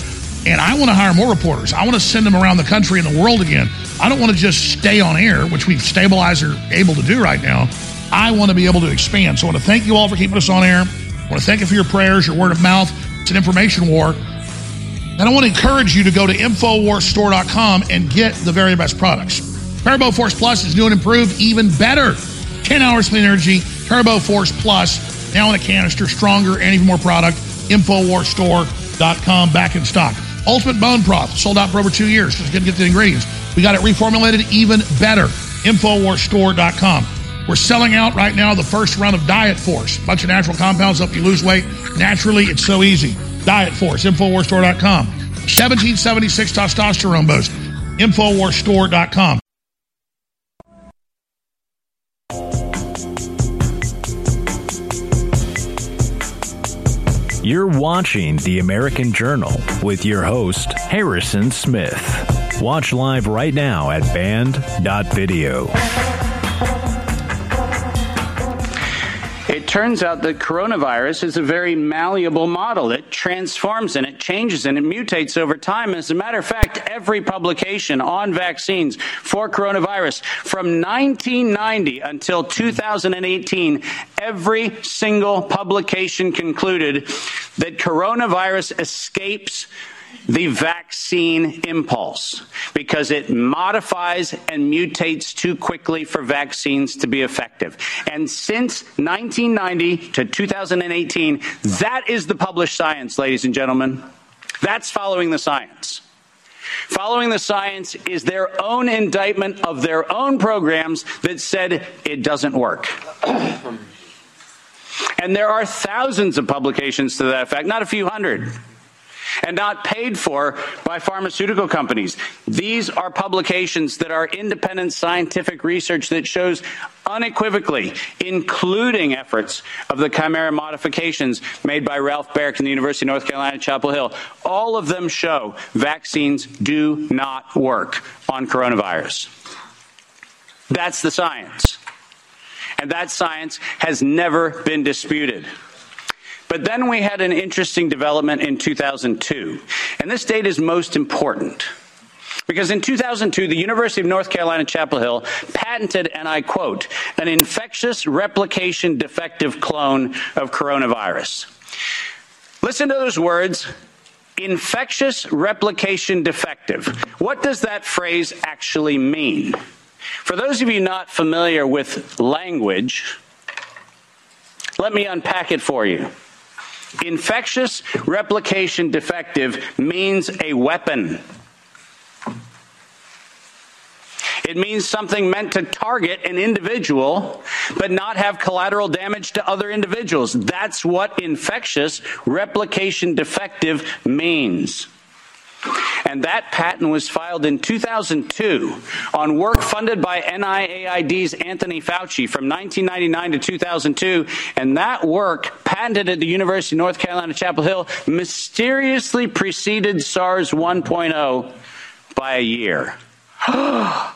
And I want to hire more reporters. I want to send them around the country and the world again. I don't want to just stay on air, which we've stabilized or able to do right now. I want to be able to expand. So I want to thank you all for keeping us on air. I want to thank you for your prayers, your word of mouth. It's an information war. And I want to encourage you to go to InfoWarsStore.com and get the very best products. Turbo Force Plus is new and improved, even better. 10 hours clean energy, Turbo Force Plus, now in a canister, stronger and even more product. InfoWarsStore.com, back in stock. Ultimate Bone Broth, sold out for over two years. Just going to get the ingredients. We got it reformulated even better. InfoWarsStore.com. We're selling out right now the first run of Diet Force. bunch of natural compounds help you lose weight. Naturally, it's so easy. Diet Force, InfoWarsStore.com. 1776 testosterone boost. InfoWarsStore.com. You're watching The American Journal with your host, Harrison Smith. Watch live right now at band.video. turns out that coronavirus is a very malleable model. It transforms and it changes and it mutates over time. As a matter of fact, every publication on vaccines for coronavirus from 1990 until 2018, every single publication concluded that coronavirus escapes the vaccine impulse because it modifies and mutates too quickly for vaccines to be effective. And since 1990 to 2018, that is the published science, ladies and gentlemen. That's following the science. Following the science is their own indictment of their own programs that said it doesn't work. And there are thousands of publications to that effect, not a few hundred and not paid for by pharmaceutical companies. These are publications that are independent scientific research that shows unequivocally, including efforts of the chimera modifications made by Ralph Baric in the University of North Carolina, Chapel Hill. All of them show vaccines do not work on coronavirus. That's the science. And that science has never been disputed. But then we had an interesting development in 2002. And this date is most important. Because in 2002, the University of North Carolina, Chapel Hill patented, and I quote, an infectious replication defective clone of coronavirus. Listen to those words infectious replication defective. What does that phrase actually mean? For those of you not familiar with language, let me unpack it for you. Infectious replication defective means a weapon. It means something meant to target an individual, but not have collateral damage to other individuals. That's what infectious replication defective means. And that patent was filed in 2002 on work funded by NIAID's Anthony Fauci from 1999 to 2002. And that work, patented at the University of North Carolina, Chapel Hill, mysteriously preceded SARS 1.0 by a year.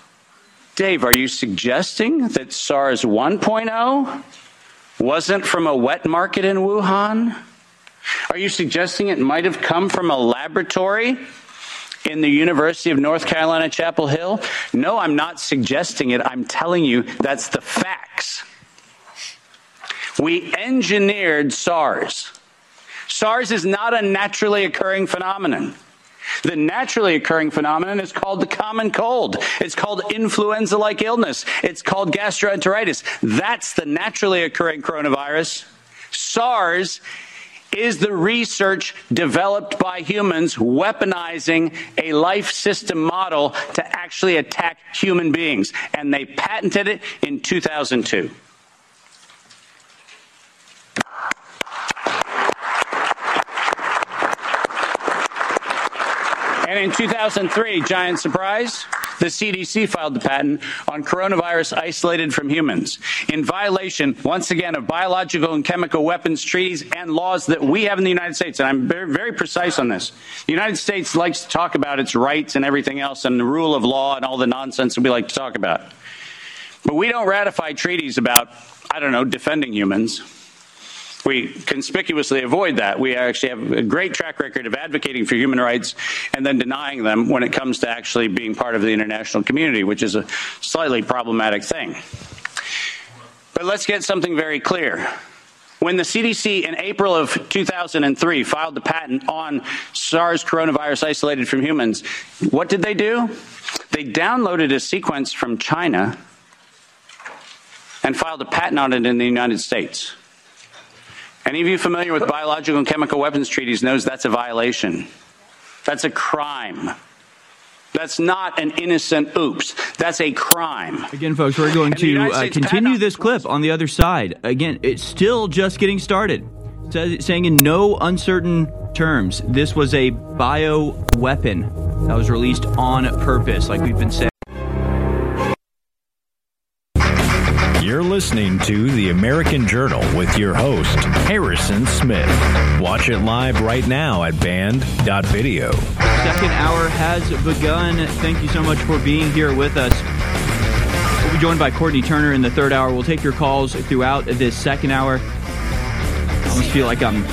Dave, are you suggesting that SARS 1.0 wasn't from a wet market in Wuhan? Are you suggesting it might have come from a laboratory in the University of North Carolina, Chapel Hill? No, I'm not suggesting it. I'm telling you that's the facts. We engineered SARS. SARS is not a naturally occurring phenomenon. The naturally occurring phenomenon is called the common cold. It's called influenza like illness. It's called gastroenteritis. That's the naturally occurring coronavirus. SARS is the research developed by humans weaponizing a life system model to actually attack human beings. And they patented it in 2002. And in 2003, giant surprise, the CDC filed the patent on coronavirus isolated from humans in violation, once again, of biological and chemical weapons treaties and laws that we have in the United States. And I'm very, very precise on this. The United States likes to talk about its rights and everything else and the rule of law and all the nonsense that we like to talk about. But we don't ratify treaties about, I don't know, defending humans. We conspicuously avoid that. We actually have a great track record of advocating for human rights and then denying them when it comes to actually being part of the international community, which is a slightly problematic thing. But let's get something very clear. When the CDC in April of 2003 filed the patent on SARS coronavirus isolated from humans, what did they do? They downloaded a sequence from China and filed a patent on it in the United States. Any of you familiar with biological and chemical weapons treaties knows that's a violation. That's a crime. That's not an innocent oops. That's a crime. Again, folks, we're going to uh, continue this clip on the other side. Again, it's still just getting started. saying in no uncertain terms, this was a bio weapon that was released on purpose, like we've been saying. You're listening to The American Journal with your host, Harrison Smith. Watch it live right now at band.video. Second hour has begun. Thank you so much for being here with us. We'll be joined by Courtney Turner in the third hour. We'll take your calls throughout this second hour. I almost feel like I'm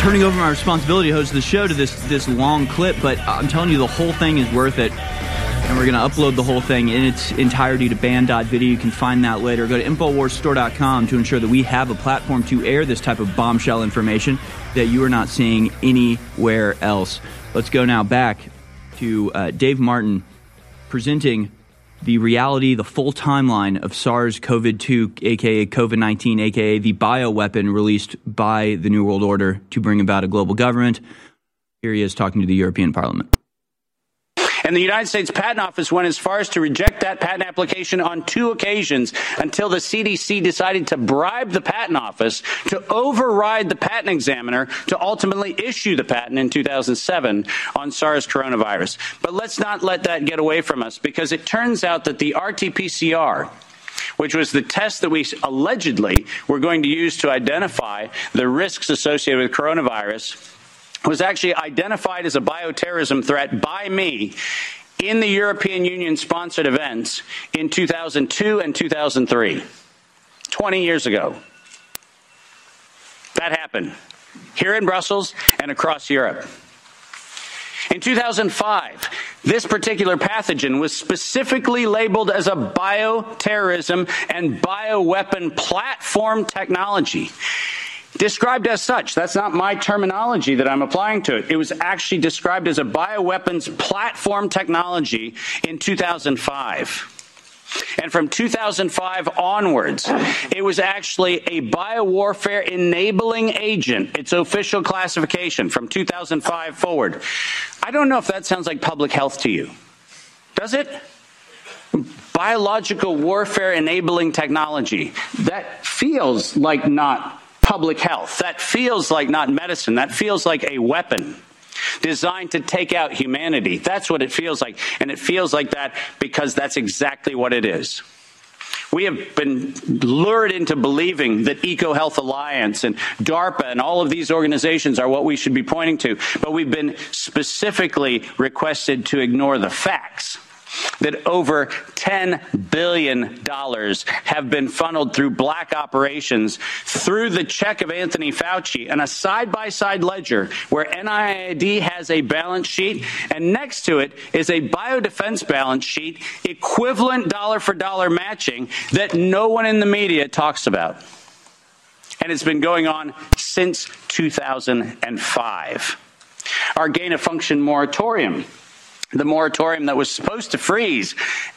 turning over my responsibility to host the show to this this long clip, but I'm telling you the whole thing is worth it and we're going to upload the whole thing in its entirety to band.video. You can find that later. Go to InfoWarsStore.com to ensure that we have a platform to air this type of bombshell information that you are not seeing anywhere else. Let's go now back to uh, Dave Martin presenting the reality, the full timeline of SARS CoV 2, aka COVID 19, aka the bioweapon released by the New World Order to bring about a global government. Here he is talking to the European Parliament. And the United States Patent Office went as far as to reject that patent application on two occasions until the CDC decided to bribe the Patent Office to override the patent examiner to ultimately issue the patent in 2007 on SARS coronavirus. But let's not let that get away from us because it turns out that the RT PCR which was the test that we allegedly were going to use to identify the risks associated with coronavirus was actually identified as a bioterrorism threat by me in the European Union sponsored events in 2002 and 2003, 20 years ago. That happened here in Brussels and across Europe. In 2005, this particular pathogen was specifically labeled as a bioterrorism and bioweapon platform technology described as such. That's not my terminology that I'm applying to it. It was actually described as a bioweapons platform technology in 2005. And from 2005 onwards, it was actually a biowarfare enabling agent, its official classification from 2005 forward. I don't know if that sounds like public health to you. Does it? Biological warfare enabling technology. That feels like not public health. That feels like not medicine. That feels like a weapon designed to take out humanity. That's what it feels like. And it feels like that because that's exactly what it is. We have been lured into believing that EcoHealth Alliance and DARPA and all of these organizations are what we should be pointing to, but we've been specifically requested to ignore the facts that over $10 billion have been funneled through black operations through the check of Anthony Fauci and a side by side ledger where NIAID has a balance sheet and next to it is a biodefense balance sheet equivalent dollar for dollar matching that no one in the media talks about. And it's been going on since 2005. Our gain of function moratorium the moratorium that was supposed to freeze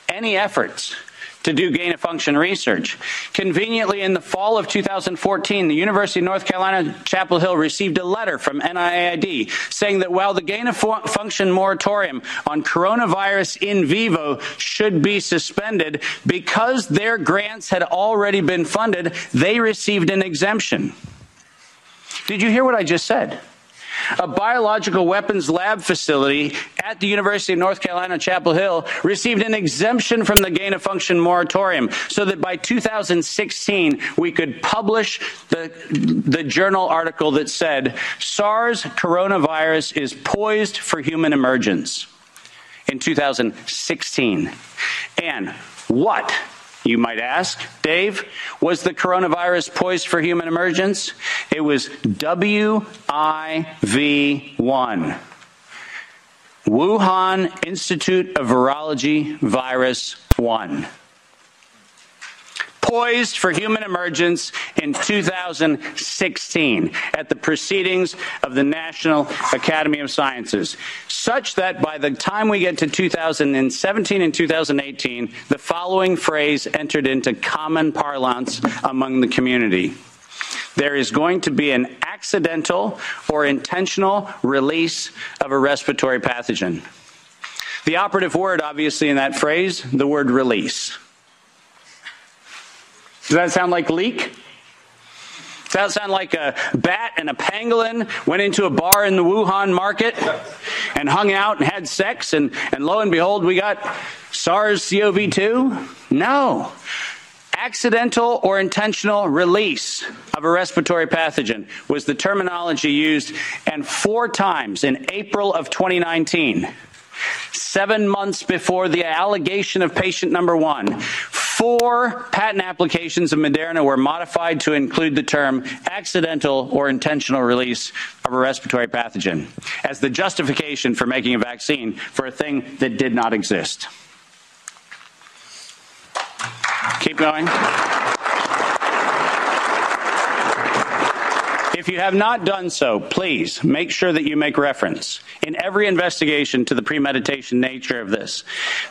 any efforts to do gain of function research. Conveniently, in the fall of 2014, the University of North Carolina, Chapel Hill received a letter from NIAID saying that while the gain of function moratorium on coronavirus in vivo should be suspended, because their grants had already been funded, they received an exemption. Did you hear what I just said? A biological weapons lab facility at the University of North Carolina, Chapel Hill, received an exemption from the gain of function moratorium so that by 2016 we could publish the, the journal article that said SARS coronavirus is poised for human emergence in 2016. And what you might ask, Dave, was the coronavirus poised for human emergence? It was WIV1. Wuhan Institute of Virology Virus 1 poised for human emergence in 2016 at the proceedings of the National Academy of Sciences, such that by the time we get to 2017 and 2018, the following phrase entered into common parlance among the community. There is going to be an accidental or intentional release of a respiratory pathogen. The operative word, obviously, in that phrase, the word release. Does that sound like leak? Does that sound like a bat and a pangolin went into a bar in the Wuhan market and hung out and had sex, and, and lo and behold, we got SARS CoV 2? No. Accidental or intentional release of a respiratory pathogen was the terminology used, and four times in April of 2019 seven months before the allegation of patient number one, four patent applications of Moderna were modified to include the term accidental or intentional release of a respiratory pathogen as the justification for making a vaccine for a thing that did not exist. Keep going. If you have not done so, please make sure that you make reference in every investigation to the premeditation nature of this.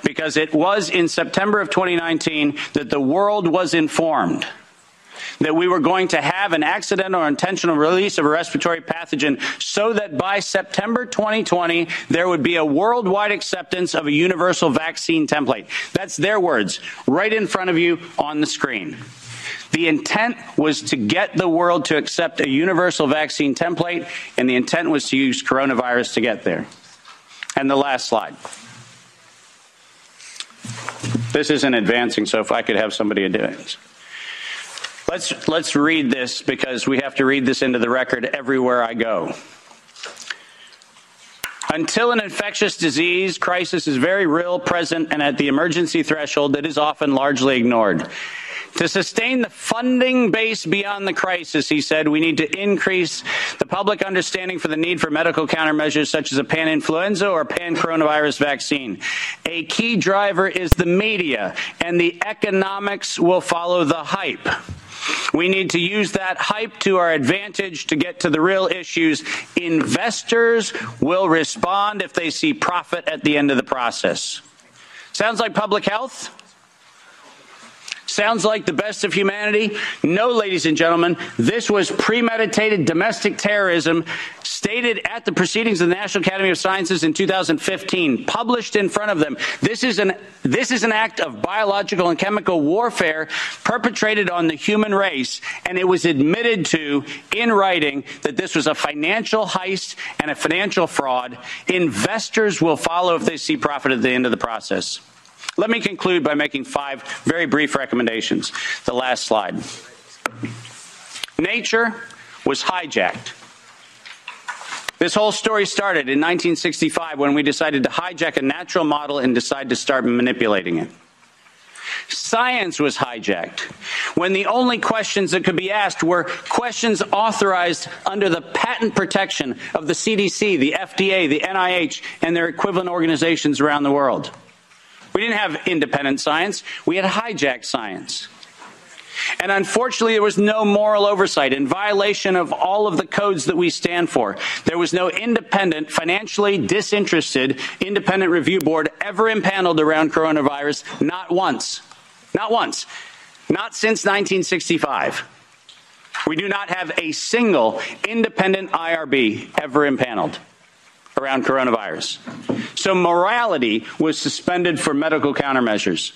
Because it was in September of 2019 that the world was informed that we were going to have an accidental or intentional release of a respiratory pathogen so that by September 2020, there would be a worldwide acceptance of a universal vaccine template. That's their words right in front of you on the screen. The intent was to get the world to accept a universal vaccine template, and the intent was to use coronavirus to get there. And the last slide. This isn't advancing, so if I could have somebody it. Let's, let's read this because we have to read this into the record everywhere I go. Until an infectious disease crisis is very real, present, and at the emergency threshold, it is often largely ignored. To sustain the funding base beyond the crisis, he said, we need to increase the public understanding for the need for medical countermeasures such as a pan influenza or pan coronavirus vaccine. A key driver is the media, and the economics will follow the hype. We need to use that hype to our advantage to get to the real issues. Investors will respond if they see profit at the end of the process. Sounds like public health? Sounds like the best of humanity? No, ladies and gentlemen, this was premeditated domestic terrorism stated at the proceedings of the National Academy of Sciences in 2015, published in front of them. This is an this is an act of biological and chemical warfare perpetrated on the human race, and it was admitted to in writing that this was a financial heist and a financial fraud. Investors will follow if they see profit at the end of the process. Let me conclude by making five very brief recommendations. The last slide. Nature was hijacked. This whole story started in 1965 when we decided to hijack a natural model and decide to start manipulating it. Science was hijacked when the only questions that could be asked were questions authorized under the patent protection of the CDC, the FDA, the NIH, and their equivalent organizations around the world. We didn't have independent science, we had hijacked science. And unfortunately, there was no moral oversight in violation of all of the codes that we stand for. There was no independent, financially disinterested, independent review board ever impaneled around coronavirus, not once. Not once. Not since 1965. We do not have a single independent IRB ever impaneled around coronavirus. So morality was suspended for medical countermeasures.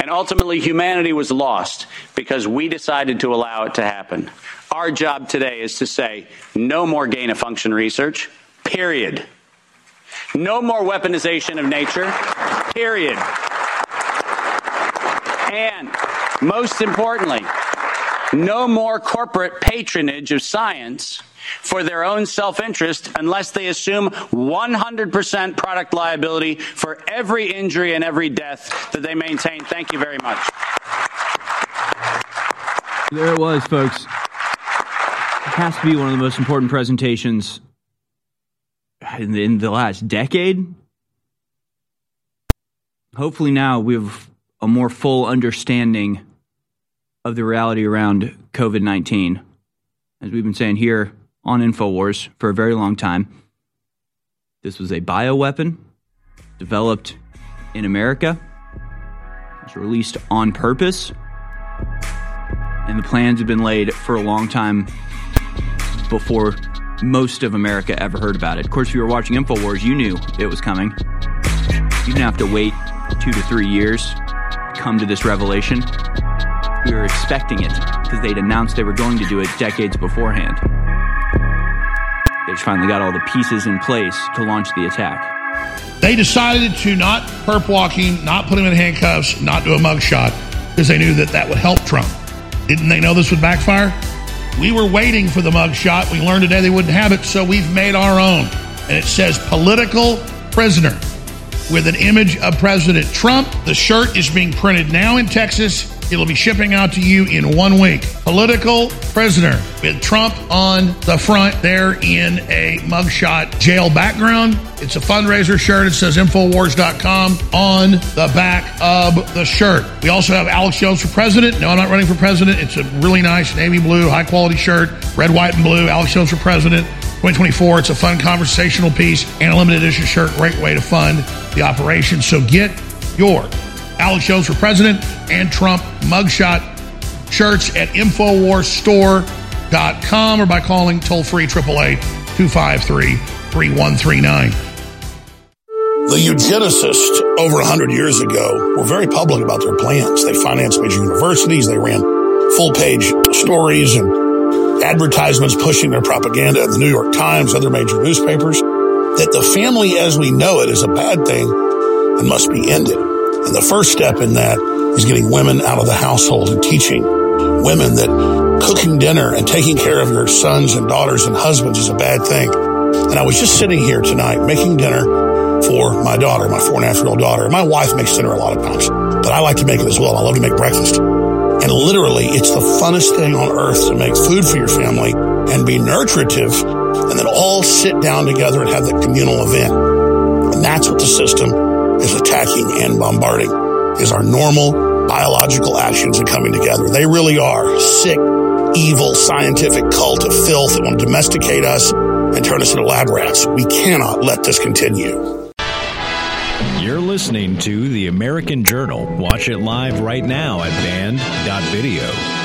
And ultimately, humanity was lost because we decided to allow it to happen. our job today is to say no more gain of function research, period. No more weaponization of nature, period. And most importantly, no more corporate patronage of science for their own self interest unless they assume 100% product liability for every injury and every death that they maintain. Thank you very much. There it was, folks. It has to be one of the most important presentations in the, in the last decade. Hopefully, now we have a more full understanding of the reality around COVID 19. As we've been saying here on InfoWars for a very long time, this was a bioweapon developed in America, it was released on purpose, and the plans had been laid for a long time before most of America ever heard about it. Of course, if you were watching InfoWars, you knew it was coming. You didn't have to wait two to three years to come to this revelation. We were expecting it because they'd announced they were going to do it decades beforehand. Finally got all the pieces in place to launch the attack. They decided to not perp walking, not put him in handcuffs, not do a mugshot because they knew that that would help Trump. Didn't they know this would backfire? We were waiting for the mugshot. We learned today they wouldn't have it, so we've made our own. And it says political prisoner with an image of President Trump. The shirt is being printed now in Texas. It'll be shipping out to you in one week. Political prisoner with Trump on the front there in a mugshot jail background. It's a fundraiser shirt. It says Infowars.com on the back of the shirt. We also have Alex Jones for president. No, I'm not running for president. It's a really nice navy blue, high quality shirt, red, white, and blue. Alex Jones for president. 2024. It's a fun conversational piece and a limited edition shirt. Great way to fund the operation. So get your Alex Jones for president and Trump mugshot shirts at InfoWarsStore.com or by calling toll free 888 253 3139. The eugenicists over 100 years ago were very public about their plans. They financed major universities, they ran full page stories and advertisements pushing their propaganda in the New York Times, other major newspapers, that the family as we know it is a bad thing and must be ended. And the first step in that is getting women out of the household and teaching women that cooking dinner and taking care of your sons and daughters and husbands is a bad thing. And I was just sitting here tonight making dinner for my daughter, my four and a half year old daughter. My wife makes dinner a lot of times, but I like to make it as well. I love to make breakfast. And literally, it's the funnest thing on earth to make food for your family and be nurturative and then all sit down together and have that communal event. And that's what the system attacking and bombarding is our normal biological actions are coming together. They really are sick, evil, scientific cult of filth that want to domesticate us and turn us into lab rats. We cannot let this continue. You're listening to the American Journal. Watch it live right now at band.video.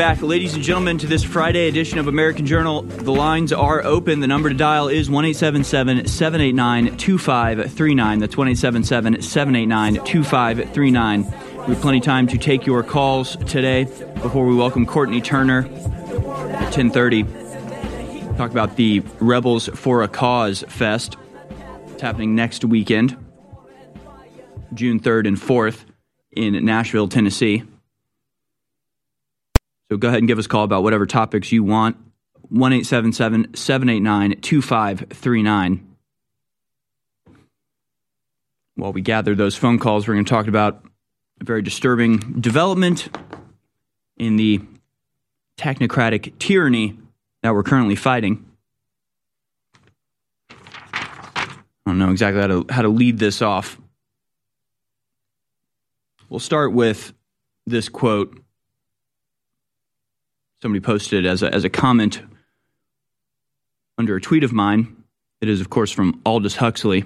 back, ladies and gentlemen, to this Friday edition of American Journal. The lines are open. The number to dial is 1 789 2539. That's 1 789 2539. We have plenty of time to take your calls today before we welcome Courtney Turner at 1030. Talk about the Rebels for a Cause Fest. It's happening next weekend, June 3rd and 4th in Nashville, Tennessee. So go ahead and give us a call about whatever topics you want. 1 789 2539. While we gather those phone calls, we're going to talk about a very disturbing development in the technocratic tyranny that we're currently fighting. I don't know exactly how to, how to lead this off. We'll start with this quote somebody posted as a, as a comment under a tweet of mine. It is, of course, from Aldous Huxley.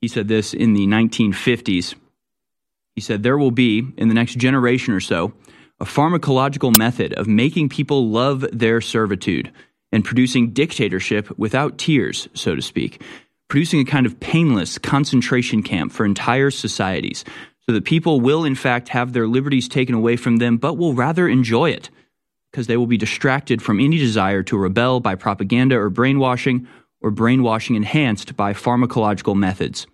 He said this in the 1950s. He said, There will be, in the next generation or so, a pharmacological method of making people love their servitude, and producing dictatorship without tears, so to speak, producing a kind of painless concentration camp for entire societies, so that people will, in fact, have their liberties taken away from them, but will rather enjoy it, because they will be distracted from any desire to rebel by propaganda or brainwashing, or brainwashing enhanced by pharmacological methods.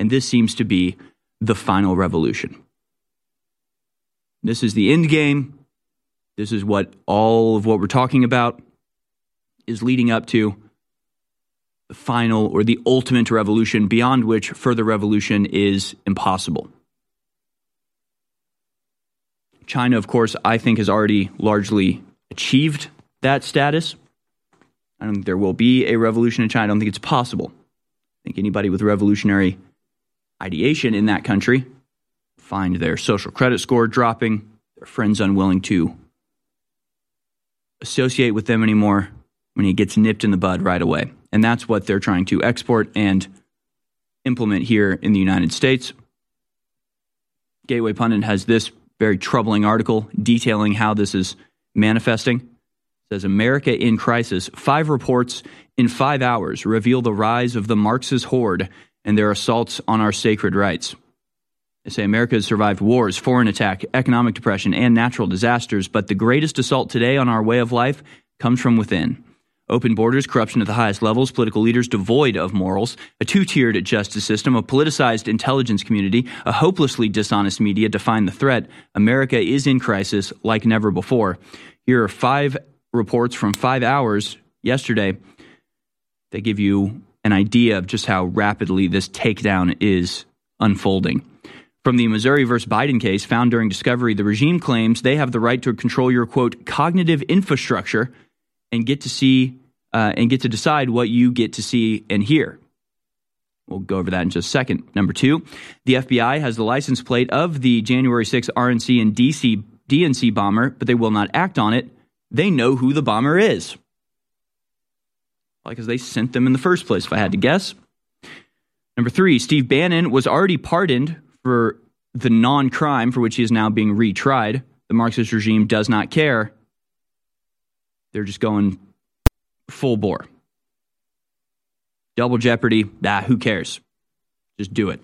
And this seems to be the final revolution. This is the end game. This is what all of what we're talking about is leading up to the final or the ultimate revolution, beyond which further revolution is impossible. China, of course, I think has already largely achieved that status. I don't think there will be a revolution in China. I don't think it's possible. I think anybody with revolutionary ideation in that country find their social credit score dropping, their friends unwilling to associate with them anymore when he gets nipped in the bud right away. And that's what they're trying to export and implement here in the United States. Gateway Pundit has this very troubling article detailing how this is manifesting. Says America in crisis. Five reports in five hours reveal the rise of the Marxist horde and their assaults on our sacred rights. They say America has survived wars, foreign attack, economic depression, and natural disasters, but the greatest assault today on our way of life comes from within. Open borders, corruption at the highest levels, political leaders devoid of morals, a two tiered justice system, a politicized intelligence community, a hopelessly dishonest media define the threat. America is in crisis like never before. Here are five reports from five hours yesterday. They give you an idea of just how rapidly this takedown is unfolding. From the Missouri versus Biden case found during discovery, the regime claims they have the right to control your quote cognitive infrastructure and get to see uh, and get to decide what you get to see and hear. We'll go over that in just a second. Number two, the FBI has the license plate of the January 6 RNC and DC DNC bomber, but they will not act on it. They know who the bomber is. Because they sent them in the first place, if I had to guess. Number three, Steve Bannon was already pardoned for the non crime for which he is now being retried. The Marxist regime does not care. They're just going full bore. Double jeopardy, ah, who cares? Just do it.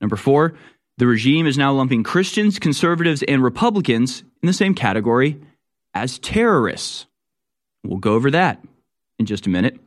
Number four, the regime is now lumping Christians, conservatives, and Republicans in the same category as terrorists. We'll go over that in just a minute.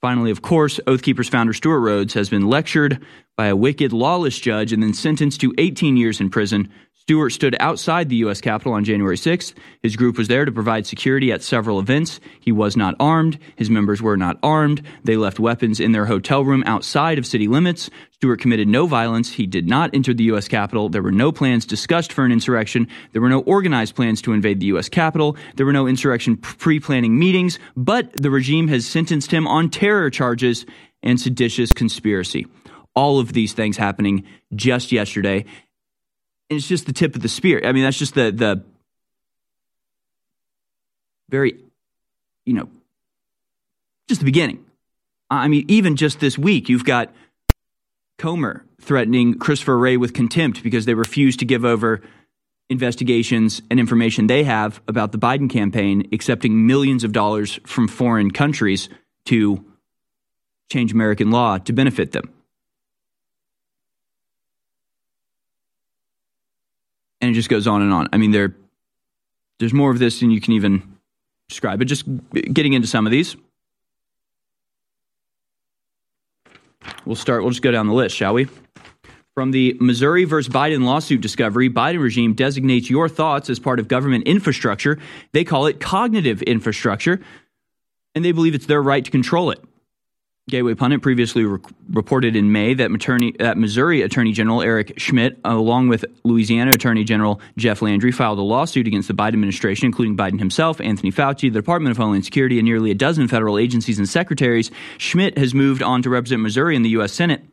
Finally, of course, Oath Keepers founder Stewart Rhodes has been lectured by a wicked, lawless judge and then sentenced to 18 years in prison Stewart stood outside the U.S. Capitol on January 6th. His group was there to provide security at several events. He was not armed. His members were not armed. They left weapons in their hotel room outside of city limits. Stewart committed no violence. He did not enter the U.S. Capitol. There were no plans discussed for an insurrection. There were no organized plans to invade the U.S. Capitol. There were no insurrection pre planning meetings, but the regime has sentenced him on terror charges and seditious conspiracy. All of these things happening just yesterday it's just the tip of the spear. I mean, that's just the the very, you know, just the beginning. I mean, even just this week, you've got Comer threatening Christopher Wray with contempt because they refuse to give over investigations and information they have about the Biden campaign, accepting millions of dollars from foreign countries to change American law to benefit them. And it just goes on and on. I mean, there, there's more of this than you can even describe. But just getting into some of these, we'll start. We'll just go down the list, shall we? From the Missouri versus Biden lawsuit discovery, Biden regime designates your thoughts as part of government infrastructure. They call it cognitive infrastructure, and they believe it's their right to control it. Gateway Pundit previously re- reported in May that, that, Missouri Attorney General Eric Schmitt, along with Louisiana Attorney General Jeff Landry, filed a lawsuit against the Biden administration, including Biden himself, Anthony Fauci, the Department of Homeland Security, and nearly a dozen federal agencies and secretaries. Schmitt has moved on to represent Missouri in the U.S. Senate.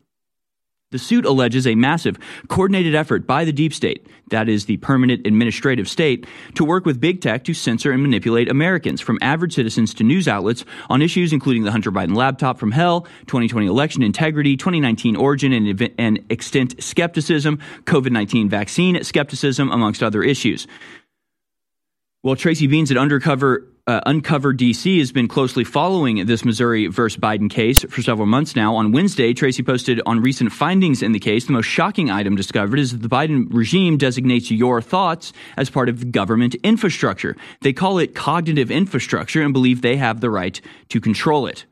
The suit alleges a massive, coordinated effort by the deep state, that is, the permanent administrative state, to work with big tech to censor and manipulate Americans, from average citizens to news outlets, on issues including the Hunter Biden laptop from hell, 2020 election integrity, 2019 origin and, and extent skepticism, COVID 19 vaccine skepticism, amongst other issues. Well, Tracy Beanz at Undercover uh, Uncover DC has been closely following this Missouri versus Biden case for several months now. On Wednesday, Tracy posted on recent findings in the case. The most shocking item discovered is that the Biden regime designates your thoughts as part of government infrastructure. They call it cognitive infrastructure and believe they have the right to control it.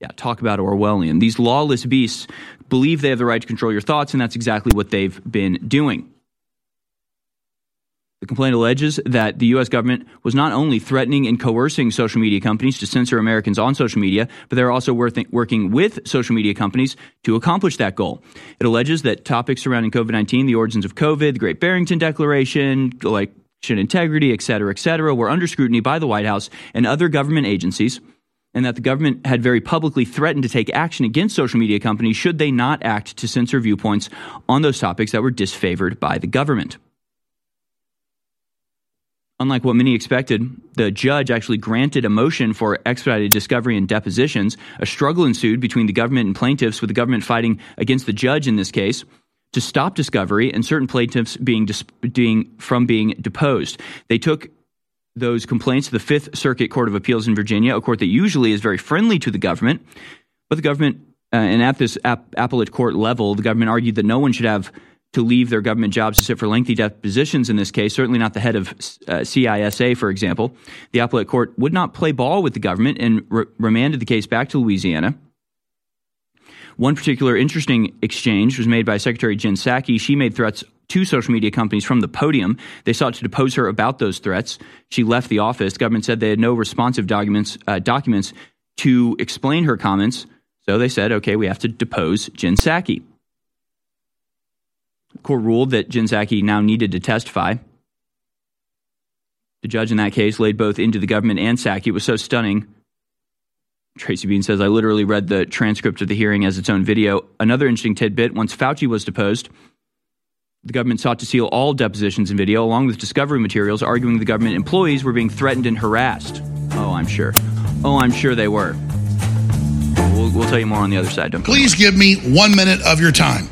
Yeah, talk about Orwellian. These lawless beasts believe they have the right to control your thoughts, and that's exactly what they've been doing. The complaint alleges that the U.S. government was not only threatening and coercing social media companies to censor Americans on social media, but they're also working with social media companies to accomplish that goal. It alleges that topics surrounding COVID 19, the origins of COVID, the Great Barrington Declaration, election integrity, et cetera, et cetera, were under scrutiny by the White House and other government agencies, and that the government had very publicly threatened to take action against social media companies should they not act to censor viewpoints on those topics that were disfavored by the government. Unlike what many expected, the judge actually granted a motion for expedited discovery and depositions. A struggle ensued between the government and plaintiffs, with the government fighting against the judge in this case to stop discovery and certain plaintiffs being, dis- being from being deposed. They took those complaints to the Fifth Circuit Court of Appeals in Virginia, a court that usually is very friendly to the government. But the government, uh, and at this ap- appellate court level, the government argued that no one should have to leave their government jobs to sit for lengthy depositions in this case, certainly not the head of uh, CISA, for example. The appellate court would not play ball with the government and re- remanded the case back to Louisiana. One particular interesting exchange was made by Secretary Jen Psaki. She made threats to social media companies from the podium. They sought to depose her about those threats. She left the office. The government said they had no responsive documents uh, documents to explain her comments. So they said, okay, we have to depose Jen Psaki. Court ruled that Jen now needed to testify. The judge in that case laid both into the government and Psaki. It was so stunning. Tracy Bean says, I literally read the transcript of the hearing as its own video. Another interesting tidbit once Fauci was deposed, the government sought to seal all depositions and video, along with discovery materials, arguing the government employees were being threatened and harassed. Oh, I'm sure. Oh, I'm sure they were. We'll, we'll tell you more on the other side. Don't Please give me one minute of your time.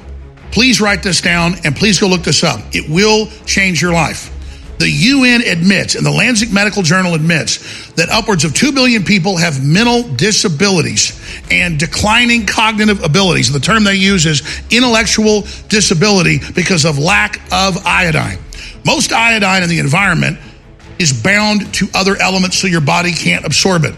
Please write this down and please go look this up. It will change your life. The UN admits, and the Lancet Medical Journal admits, that upwards of 2 billion people have mental disabilities and declining cognitive abilities. The term they use is intellectual disability because of lack of iodine. Most iodine in the environment is bound to other elements so your body can't absorb it.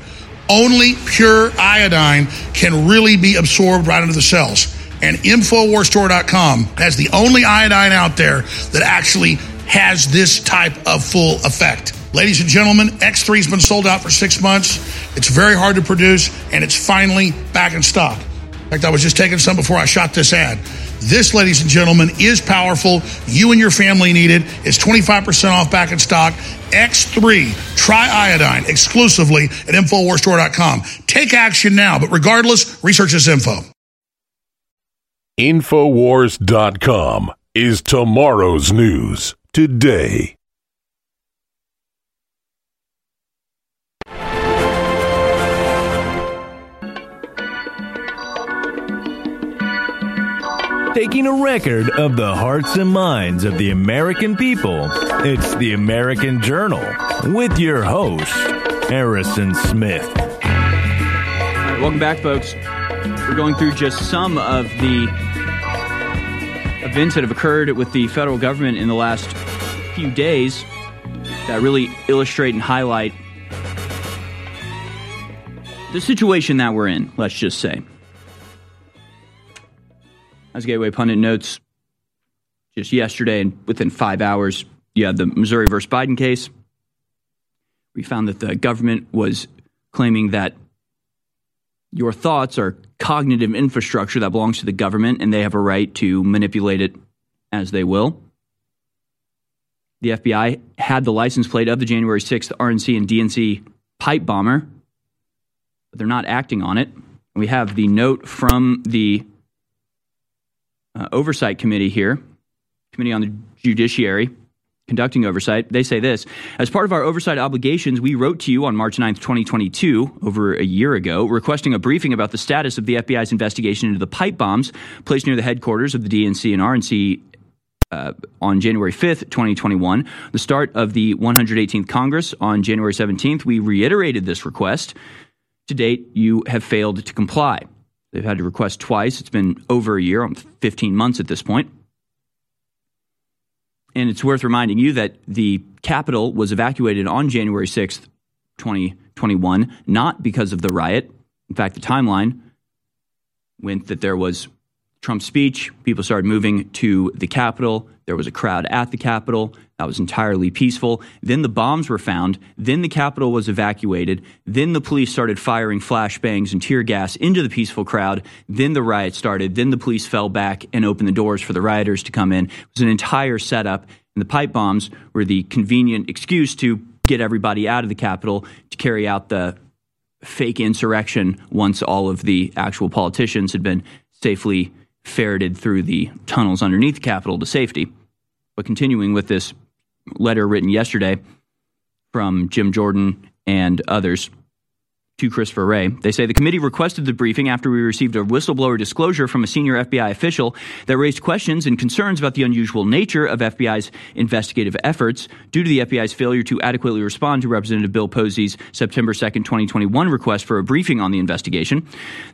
Only pure iodine can really be absorbed right into the cells. And InfoWarsStore.com has the only iodine out there that actually has this type of full effect. Ladies and gentlemen, X3 has been sold out for six months. It's very hard to produce, and it's finally back in stock. In fact, I was just taking some before I shot this ad. This, ladies and gentlemen, is powerful. You and your family need it. It's 25% off back in stock. X3 Triiodine exclusively at InfoWarsStore.com. Take action now, but regardless, research this info. Infowars.com is tomorrow's news today. Taking a record of the hearts and minds of the American people, it's the American Journal with your host, Harrison Smith. All right, welcome back, folks. We're going through just some of the events that have occurred with the federal government in the last few days that really illustrate and highlight the situation that we're in, let's just say. As Gateway Pundit notes, just yesterday and within five hours, you had the Missouri versus Biden case. We found that the government was claiming that your thoughts are cognitive infrastructure that belongs to the government and they have a right to manipulate it as they will. The FBI had the license plate of the January 6th RNC and DNC pipe bomber, but they're not acting on it. We have the note from the uh, Oversight Committee here, Committee on the Judiciary, conducting oversight. They say this As part of our oversight obligations, we wrote to you on March 9th, 2022, over a year ago, requesting a briefing about the status of the FBI's investigation into the pipe bombs placed near the headquarters of the DNC and RNC uh, on January 5th, 2021, the start of the 118th Congress on January 17th, we reiterated this request. To date, you have failed to comply. They've had to request twice. It's been over a year, 15 months at this point. And it's worth reminding you that the Capitol was evacuated on January 6th, 2021, not because of the riot. In fact, the timeline went that there was Trump's speech, people started moving to the Capitol. There was a crowd at the Capitol. That was entirely peaceful. Then the bombs were found. Then the Capitol was evacuated. Then the police started firing flashbangs and tear gas into the peaceful crowd. Then the riot started. Then the police fell back and opened the doors for the rioters to come in. It was an entire setup. And the pipe bombs were the convenient excuse to get everybody out of the Capitol to carry out the fake insurrection once all of the actual politicians had been safely ferreted through the tunnels underneath the Capitol to safety. But continuing with this letter written yesterday from Jim Jordan and others, to Christopher Wray. They say the committee requested the briefing after we received a whistleblower disclosure from a senior FBI official that raised questions and concerns about the unusual nature of FBI's investigative efforts due to the FBI's failure to adequately respond to Representative Bill Posey's September 2nd, 2021 request for a briefing on the investigation.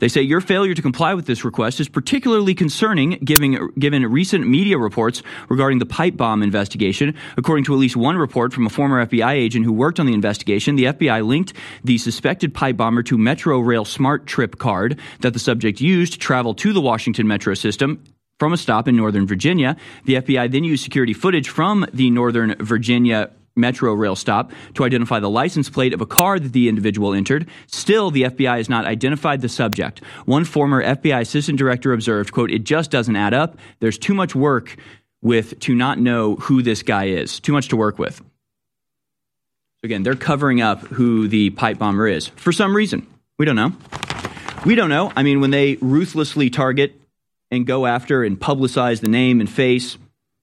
They say your failure to comply with this request is particularly concerning given, given recent media reports regarding the pipe bomb investigation. According to at least one report from a former FBI agent who worked on the investigation, the FBI linked the suspected pipe bomber to Metro Rail SmarTrip card that the subject used to travel to the Washington Metro system from a stop in Northern Virginia. The FBI then used security footage from the Northern Virginia Metro rail stop to identify the license plate of a car that the individual entered. Still, the FBI has not identified the subject. One former FBI assistant director observed, quote, it just doesn't add up. There's too much work with to not know who this guy is. Too much to work with. Again, they're covering up who the pipe bomber is for some reason. We don't know. We don't know. I mean, when they ruthlessly target and go after and publicize the name and face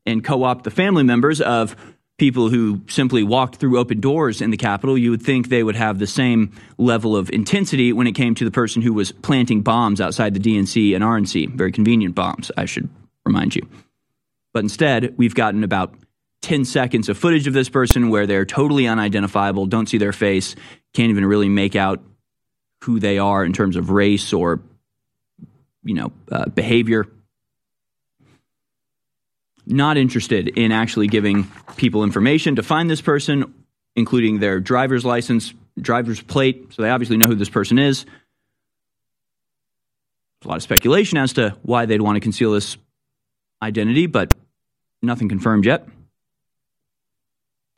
and co opt the family members of people who simply walked through open doors in the Capitol, you would think they would have the same level of intensity when it came to the person who was planting bombs outside the DNC and RNC. Very convenient bombs, I should remind you. But instead, we've gotten about 10 seconds of footage of this person where they're totally unidentifiable, don't see their face, can't even really make out who they are in terms of race or you know uh, behavior. Not interested in actually giving people information to find this person including their driver's license driver's plate so they obviously know who this person is. There's a lot of speculation as to why they'd want to conceal this identity but nothing confirmed yet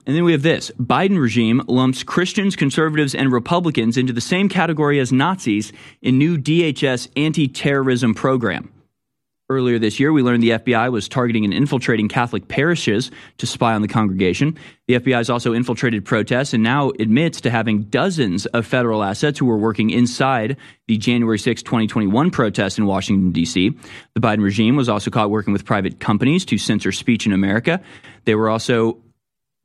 and then we have this Biden regime lumps Christians, conservatives, and Republicans into the same category as Nazis in new DHS anti terrorism program. Earlier this year, we learned the FBI was targeting and infiltrating Catholic parishes to spy on the congregation. The FBI has also infiltrated protests and now admits to having dozens of federal assets who were working inside the January 6, 2021 protests in Washington, D.C. The Biden regime was also caught working with private companies to censor speech in America. They were also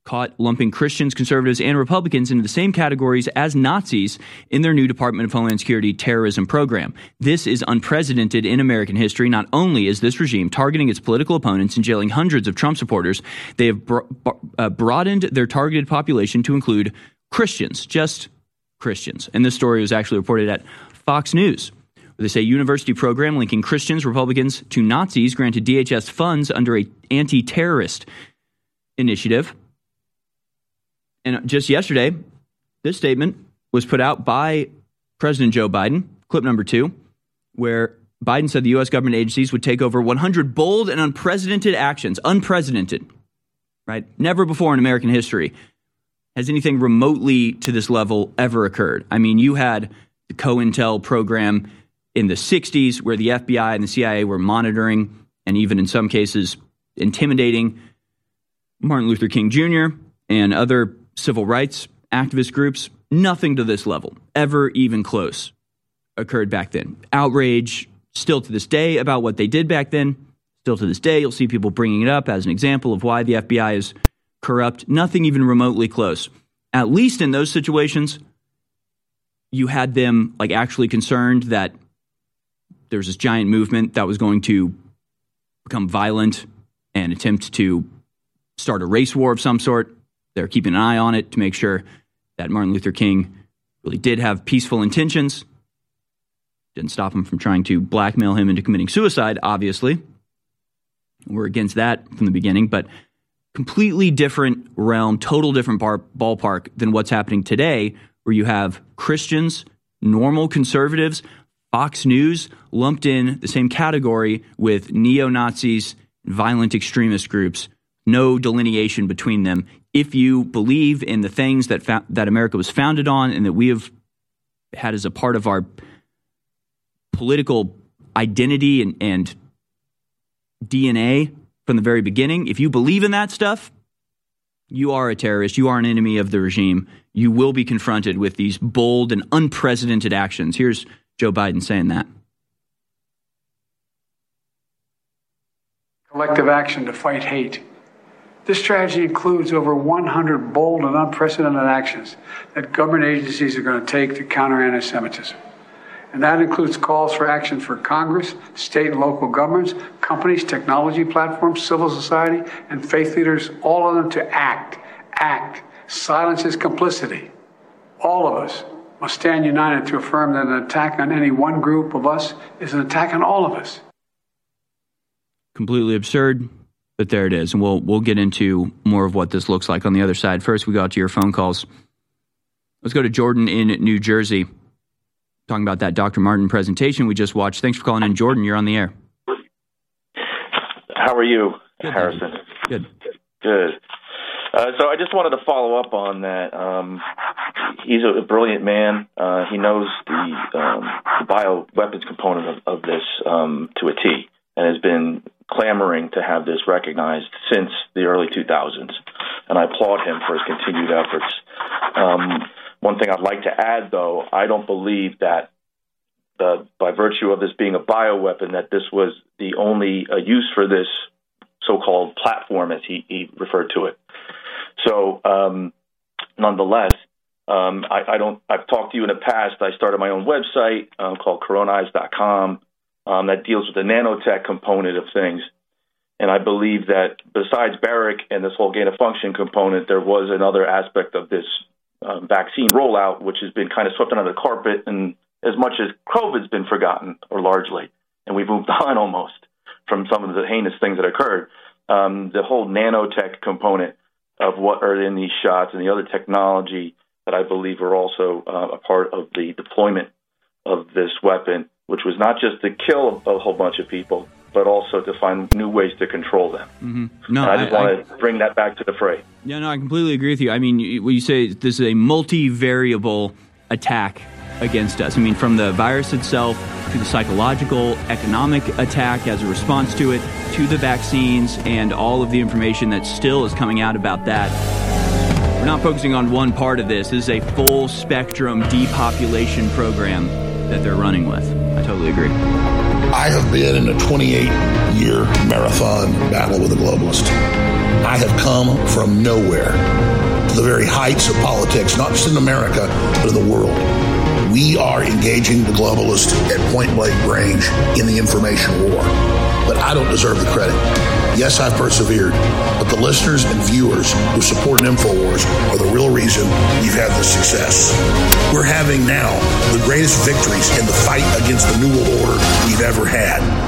caught lumping Christians, conservatives, and Republicans into the same categories as Nazis in their new Department of Homeland Security terrorism program. This is unprecedented in American history. Not only is this regime targeting its political opponents and jailing hundreds of Trump supporters, they have bro- uh, broadened their targeted population to include Christians, just Christians. And this story was actually reported at Fox News. They say university program linking Christians, Republicans to Nazis granted DHS funds under a anti-terrorist initiative. And just yesterday, this statement was put out by President Joe Biden, clip number two, where Biden said the U.S. government agencies would take over 100 bold and unprecedented actions. Unprecedented, right? Never before in American history has anything remotely to this level ever occurred. I mean, you had the COINTEL program in the 60s where the FBI and the CIA were monitoring and even in some cases intimidating Martin Luther King Jr. and other civil rights activist groups, nothing to this level, ever even close, occurred back then. Outrage still to this day about what they did back then. Still to this day, you'll see people bringing it up as an example of why the FBI is corrupt. Nothing even remotely close. At least in those situations, you had them like actually concerned that there was this giant movement that was going to become violent and attempt to start a race war of some sort. They're keeping an eye on it to make sure that Martin Luther King really did have peaceful intentions. Didn't stop him from trying to blackmail him into committing suicide, obviously. We're against that from the beginning, but completely different realm, total different bar- ballpark than what's happening today, where you have Christians, normal conservatives, Fox News lumped in the same category with neo Nazis, violent extremist groups, no delineation between them. If you believe in the things that, fa- that America was founded on and that we have had as a part of our political identity and, and DNA from the very beginning, if you believe in that stuff, you are a terrorist, you are an enemy of the regime. You will be confronted with these bold and unprecedented actions. Here's Joe Biden saying that. Collective action to fight hate. This strategy includes over 100 bold and unprecedented actions that government agencies are going to take to counter anti Semitism. And that includes calls for action for Congress, state and local governments, companies, technology platforms, civil society, and faith leaders, all of them to act, act. Silence is complicity. All of us must stand united to affirm that an attack on any one group of us is an attack on all of us. Completely absurd, but there it is. And we'll, we'll get into more of what this looks like on the other side. First, we got to your phone calls. Let's go to Jordan in New Jersey. Talking about that Dr. Martin presentation we just watched. Thanks for calling in, Jordan. You're on the air. How are you, Good, Harrison? Good. Good. Uh, so I just wanted to follow up on that. Um, he's a brilliant man. Uh, he knows the, um, the bioweapons component of, of this um, to a T, and has been clamoring to have this recognized since the early 2000s. And I applaud him for his continued efforts. Um, one thing I'd like to add, though, I don't believe that by virtue of this being a bioweapon, that this was the only uh, use for this so-called platform, as he, he referred to it. So, um, nonetheless, um, I, I, don't. I've talked to you in the past. I started my own website um, called Coronize.com um, that deals with the nanotech component of things. And I believe that besides Baric and this whole gain of function component, there was another aspect of this um, vaccine rollout, which has been kind of swept under the carpet, and as much as COVID's been forgotten, or largely, and we've moved on almost from some of the heinous things that occurred. Um, the whole nanotech component of what are in these shots and the other technology that I believe are also uh, a part of the deployment of this weapon, which was not just to kill a whole bunch of people, but also to find new ways to control them. Mm-hmm. No, and I just I, want to bring that back to the fray. Yeah, no, I completely agree with you. I mean, you- when you say this is a multivariable attack against us, I mean, from the virus itself to the psychological, economic attack as a response to it, to the vaccines and all of the information that still is coming out about that. We're not focusing on one part of this. This is a full spectrum depopulation program that they're running with. I totally agree. I have been in a 28 year marathon battle with a globalist. I have come from nowhere to the very heights of politics, not just in America, but in the world. We are engaging the globalist at point blank range in the information war. But I don't deserve the credit. Yes, I've persevered, but the listeners and viewers who support InfoWars are the real reason we've had this success. We're having now the greatest victories in the fight against the New World Order we've ever had.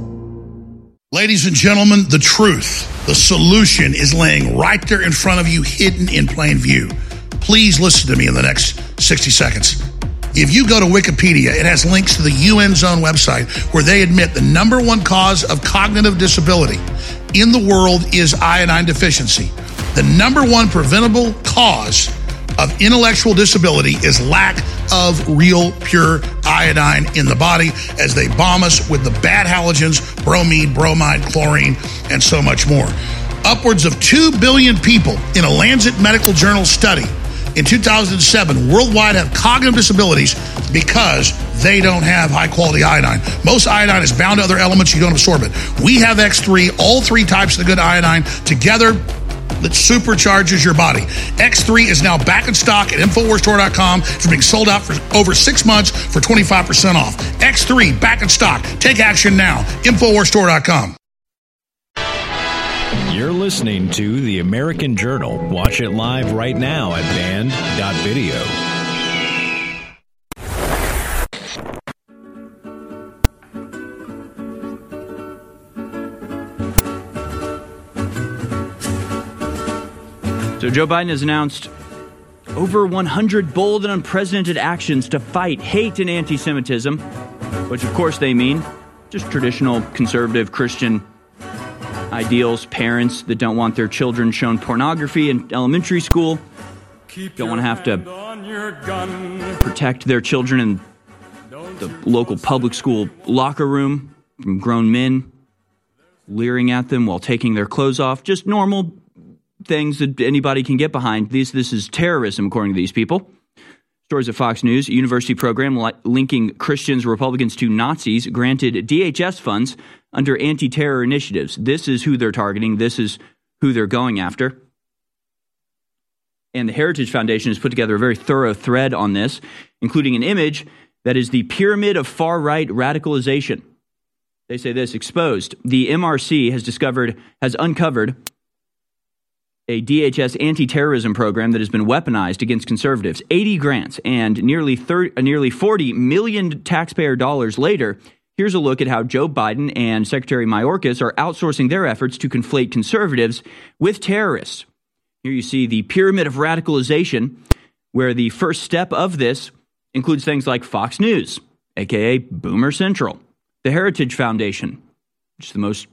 Ladies and gentlemen, the truth, the solution is laying right there in front of you, hidden in plain view. Please listen to me in the next 60 seconds. If you go to Wikipedia, it has links to the UN Zone website where they admit the number one cause of cognitive disability in the world is iodine deficiency. The number one preventable cause of intellectual disability is lack of real pure iodine in the body as they bomb us with the bad halogens, bromide, bromide, chlorine, and so much more. Upwards of 2 billion people in a Lancet Medical Journal study in 2007 worldwide have cognitive disabilities because they don't have high quality iodine. Most iodine is bound to other elements, you don't absorb it. We have X3, all three types of the good iodine together that supercharges your body. X3 is now back in stock at InfoWarsStore.com for being sold out for over six months for 25% off. X3 back in stock. Take action now. InfoWarsStore.com. You're listening to The American Journal. Watch it live right now at band.video. So Joe Biden has announced over 100 bold and unprecedented actions to fight hate and anti Semitism, which of course they mean just traditional conservative Christian ideals, parents that don't want their children shown pornography in elementary school, don't want to have to protect their children in the local public school locker room from grown men leering at them while taking their clothes off. Just normal things that anybody can get behind. This this is terrorism, according to these people. Stories at Fox News. University program li- linking Christians, Republicans to Nazis granted DHS funds under anti-terror initiatives. This is who they're targeting. This is who they're going after. And the Heritage Foundation has put together a very thorough thread on this, including an image that is the pyramid of far right radicalization. They say this exposed. The MRC has discovered, has uncovered a DHS anti terrorism program that has been weaponized against conservatives. 80 grants and nearly, 30, uh, nearly 40 million taxpayer dollars later, here's a look at how Joe Biden and Secretary Mayorkas are outsourcing their efforts to conflate conservatives with terrorists. Here you see the pyramid of radicalization, where the first step of this includes things like Fox News, aka Boomer Central, the Heritage Foundation, which is the most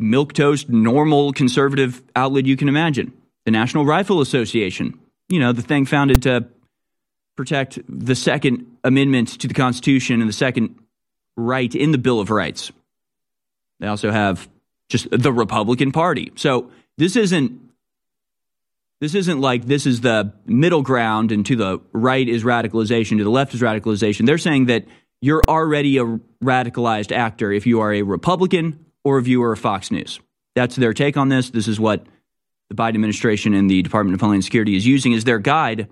milquetoast, normal conservative outlet you can imagine. The National Rifle Association, you know, the thing founded to protect the Second Amendment to the Constitution and the second right in the Bill of Rights. They also have just the Republican Party. So this isn't this isn't like this is the middle ground and to the right is radicalization, to the left is radicalization. They're saying that you're already a radicalized actor if you are a Republican or a viewer of Fox News. That's their take on this. This is what the Biden administration and the Department of Homeland Security is using as their guide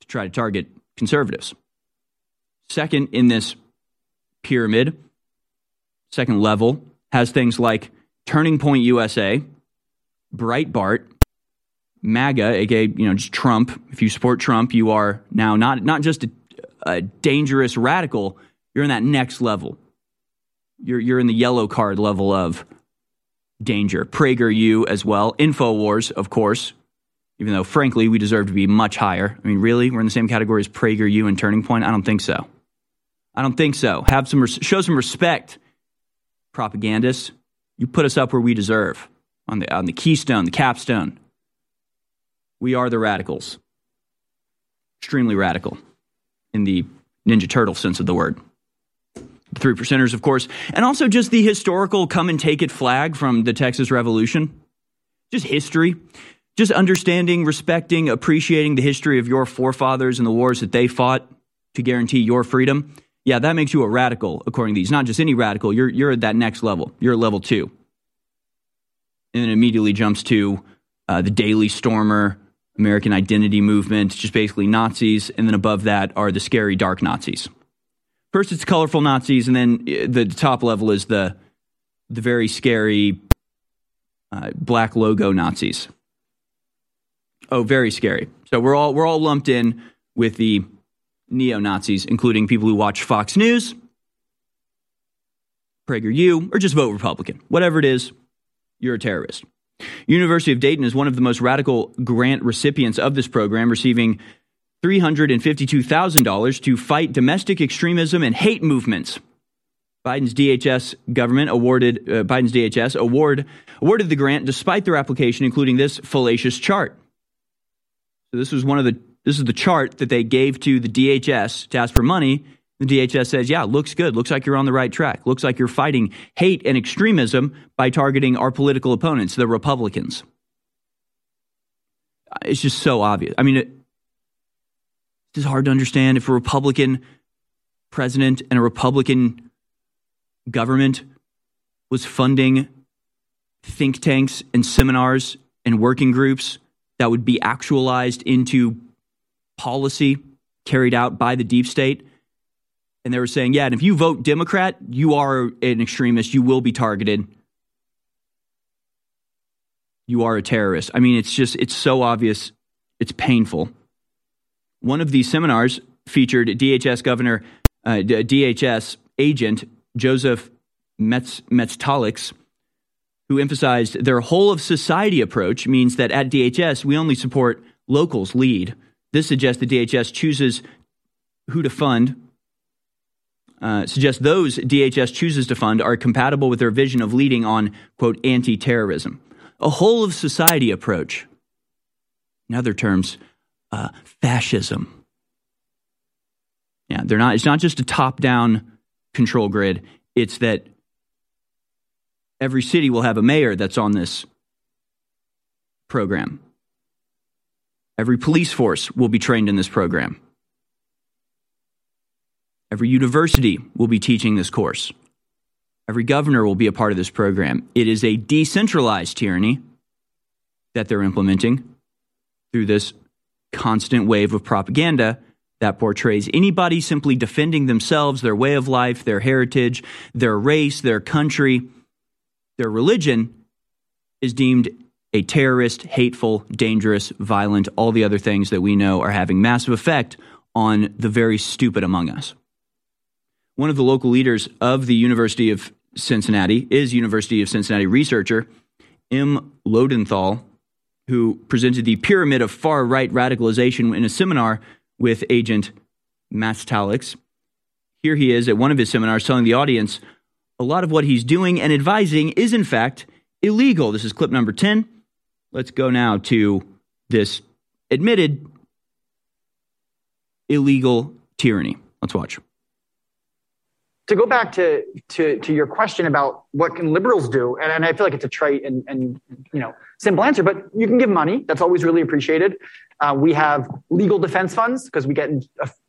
to try to target conservatives. Second in this pyramid, second level, has things like Turning Point USA, Breitbart, MAGA, aka you know just Trump. If you support Trump, you are now not not just a, a dangerous radical. You're in that next level you're you're in the yellow card level of danger. PragerU as well. Infowars, of course. Even though, frankly, we deserve to be much higher. I mean, really, we're in the same category as PragerU and Turning Point. I don't think so. I don't think so. Have some res- show some respect, propagandists. You put us up where we deserve on the on the keystone, the capstone. We are the radicals. Extremely radical in the Ninja Turtle sense of the word three percenters, of course, and also just the historical come and take it flag from the Texas Revolution. Just history, just understanding, respecting, appreciating the history of your forefathers and the wars that they fought to guarantee your freedom. Yeah, that makes you a radical, according to these. Not just any radical, you're, you're at that next level. You're at level two. And then immediately jumps to uh, the Daily Stormer, American Identity Movement, just basically Nazis. And then above that are the scary dark Nazis. First, it's colorful Nazis, and then uh, the top level is the the very scary uh, black logo Nazis. Oh, very scary. So we're all we're all lumped in with the neo Nazis, including people who watch Fox News, PragerU, or just vote Republican. Whatever it is, you're a terrorist. University of Dayton is one of the most radical grant recipients of this program, receiving $352,000 to fight domestic extremism and hate movements. Biden's DHS government awarded uh, Biden's DHS award awarded the grant despite their application including this fallacious chart. So this was one of the this is the chart that they gave to the DHS to ask for money The DHS says, yeah, looks good. Looks like you're on the right track. Looks like you're fighting hate and extremism by targeting our political opponents, the Republicans. It's just so obvious. I mean, it, it's hard to understand if a Republican president and a Republican government was funding think tanks and seminars and working groups that would be actualized into policy carried out by the deep state. And they were saying, yeah, and if you vote Democrat, you are an extremist. You will be targeted. You are a terrorist. I mean, it's just, it's so obvious. It's painful. One of these seminars featured DHS Governor, uh, DHS agent Joseph Metz, Metztalix, who emphasized their whole of society approach means that at DHS, we only support locals lead. This suggests the DHS chooses who to fund, uh, suggests those DHS chooses to fund are compatible with their vision of leading on, quote, anti terrorism. A whole of society approach. In other terms, uh, fascism. Yeah, they're not, it's not just a top down control grid, it's that every city will have a mayor that's on this program. Every police force will be trained in this program. Every university will be teaching this course. Every governor will be a part of this program. It is a decentralized tyranny that they're implementing through this constant wave of propaganda that portrays anybody simply defending themselves, their way of life, their heritage, their race, their country their religion is deemed a terrorist, hateful, dangerous, violent, all the other things that we know are having massive effect on the very stupid among us. One of the local leaders of the University of Cincinnati is University of Cincinnati researcher M. Loadenthal, who presented the pyramid of far right radicalization in a seminar with agent Metztalix. Here he is at one of his seminars telling the audience a lot of what he's doing and advising is, in fact, illegal. This is clip number 10. Let's go now to this admitted illegal tyranny. Let's watch. To go back to, to, to your question about what can liberals do, and, and I feel like it's a trite and, and you know simple answer, but you can give money. That's always really appreciated. Uh, we have legal defense funds because we get in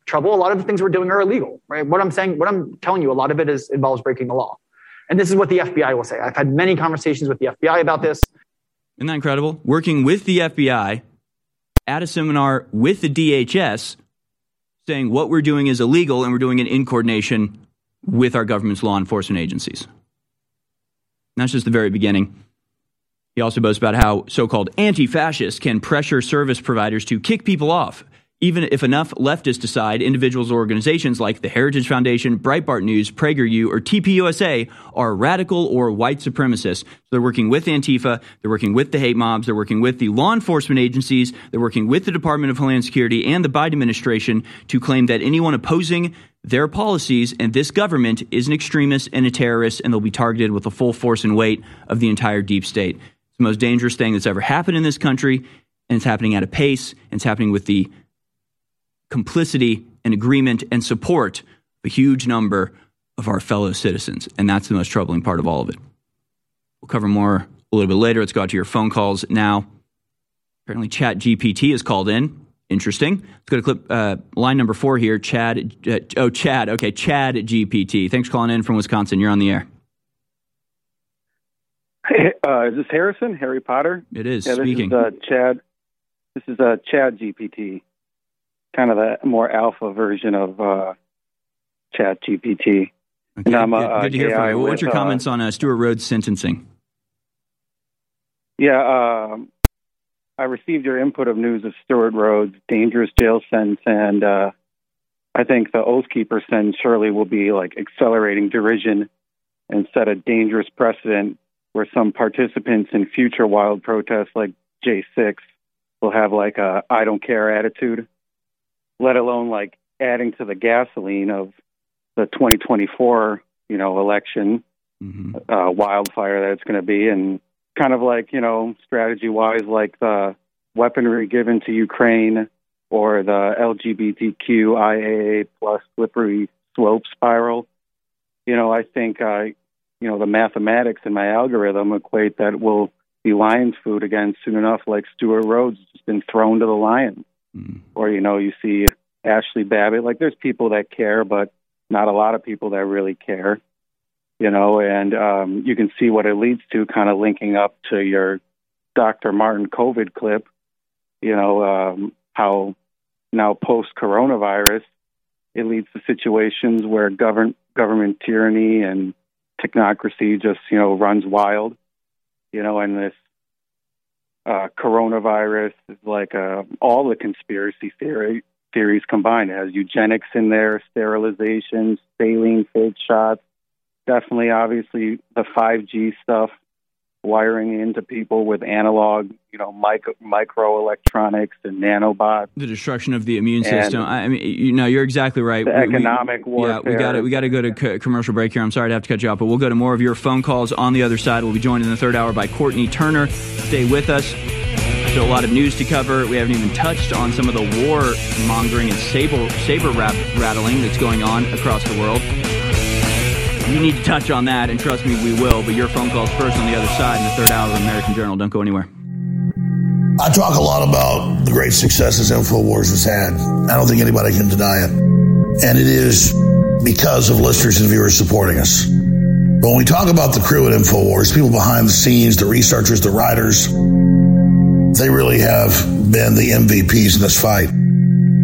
trouble. A lot of the things we're doing are illegal, right? What I'm saying, what I'm telling you, a lot of it is involves breaking the law. And this is what the FBI will say. I've had many conversations with the FBI about this. Isn't that incredible? Working with the FBI at a seminar with the DHS saying what we're doing is illegal and we're doing it in coordination with our government's law enforcement agencies. And that's just the very beginning. He also boasts about how so called anti fascists can pressure service providers to kick people off even if enough leftists decide individuals or organizations like the Heritage Foundation, Breitbart News, PragerU, or TPUSA are radical or white supremacists. They're working with Antifa, they're working with the hate mobs, they're working with the law enforcement agencies, they're working with the Department of Homeland Security and the Biden administration to claim that anyone opposing their policies and this government is an extremist and a terrorist, and they'll be targeted with the full force and weight of the entire deep state. It's the most dangerous thing that's ever happened in this country, and it's happening at a pace, and it's happening with the complicity and agreement and support a huge number of our fellow citizens. And that's the most troubling part of all of it. We'll cover more a little bit later. Let's go out to your phone calls now. Apparently, Chat GPT is called in. Interesting. Let's go to clip uh, line number four here. Chad. Uh, oh, Chad. Okay, Chad GPT. Thanks for calling in from Wisconsin. You're on the air. Hey, uh, is this Harrison? Harry Potter? It is. Yeah, speaking. This is uh, Chad. This is uh, Chad GPT kind of the more alpha version of uh, Chat GPT. Okay, and I'm, good, uh, good to hear from you. What's your uh, comments on uh, Stewart Rhodes' sentencing? Yeah, um, I received your input of news of Stewart Rhodes' dangerous jail sentence, and uh, I think the Oath Keeper sentence surely will be like accelerating derision and set a dangerous precedent where some participants in future wild protests like J6 will have like a I don't care attitude let alone like adding to the gasoline of the 2024, you know, election mm-hmm. uh, wildfire that it's going to be, and kind of like you know, strategy wise, like the weaponry given to Ukraine or the LGBTQIA plus slippery slope spiral. You know, I think uh, you know the mathematics in my algorithm equate that we'll be Lions food again soon enough, like Stewart Rhodes has been thrown to the Lions, mm. or you know, you see Ashley Babbitt. Like, there's people that care, but not a lot of people that really care. You know, and um, you can see what it leads to, kind of linking up to your Dr. Martin COVID clip. You know um, how now post coronavirus, it leads to situations where govern government tyranny and technocracy just you know runs wild you know and this uh, coronavirus is like uh, all the conspiracy theory theories combined. It has eugenics in there sterilization saline fake shots. Definitely obviously the 5g stuff wiring into people with analog, you know, micro, microelectronics and nanobots. The destruction of the immune system. I mean, you know, you're exactly right. The we, economic we, warfare. Yeah, we got to we got to go to co- commercial break here. I'm sorry to have to cut you off, but we'll go to more of your phone calls on the other side. We'll be joined in the third hour by Courtney Turner. Stay with us. Still a lot of news to cover. We haven't even touched on some of the war mongering and saber saber rap, rattling that's going on across the world you need to touch on that, and trust me, we will. But your phone calls first on the other side in the third hour of American Journal. Don't go anywhere. I talk a lot about the great successes InfoWars has had. I don't think anybody can deny it. And it is because of listeners and viewers supporting us. But when we talk about the crew at InfoWars, people behind the scenes, the researchers, the writers, they really have been the MVPs in this fight.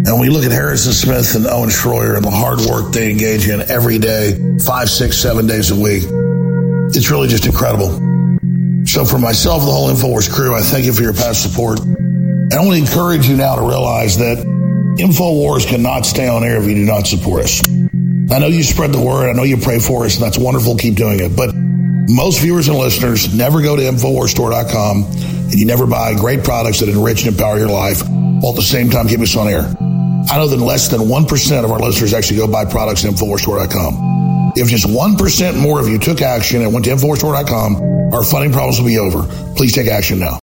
And when we look at Harrison Smith and Owen Schroyer and the hard work they engage in every day, five, six, seven days a week. It's really just incredible. So for myself, the whole InfoWars crew, I thank you for your past support. And I want to encourage you now to realize that InfoWars cannot stay on air if you do not support us. I know you spread the word. I know you pray for us, and that's wonderful. Keep doing it. But most viewers and listeners never go to InfoWarsStore.com and you never buy great products that enrich and empower your life while at the same time keep us on air. I know that less than 1% of our listeners actually go buy products at InfoWarsStore.com. If just 1% more of you took action and went to InfoWarsStore.com, our funding problems will be over. Please take action now.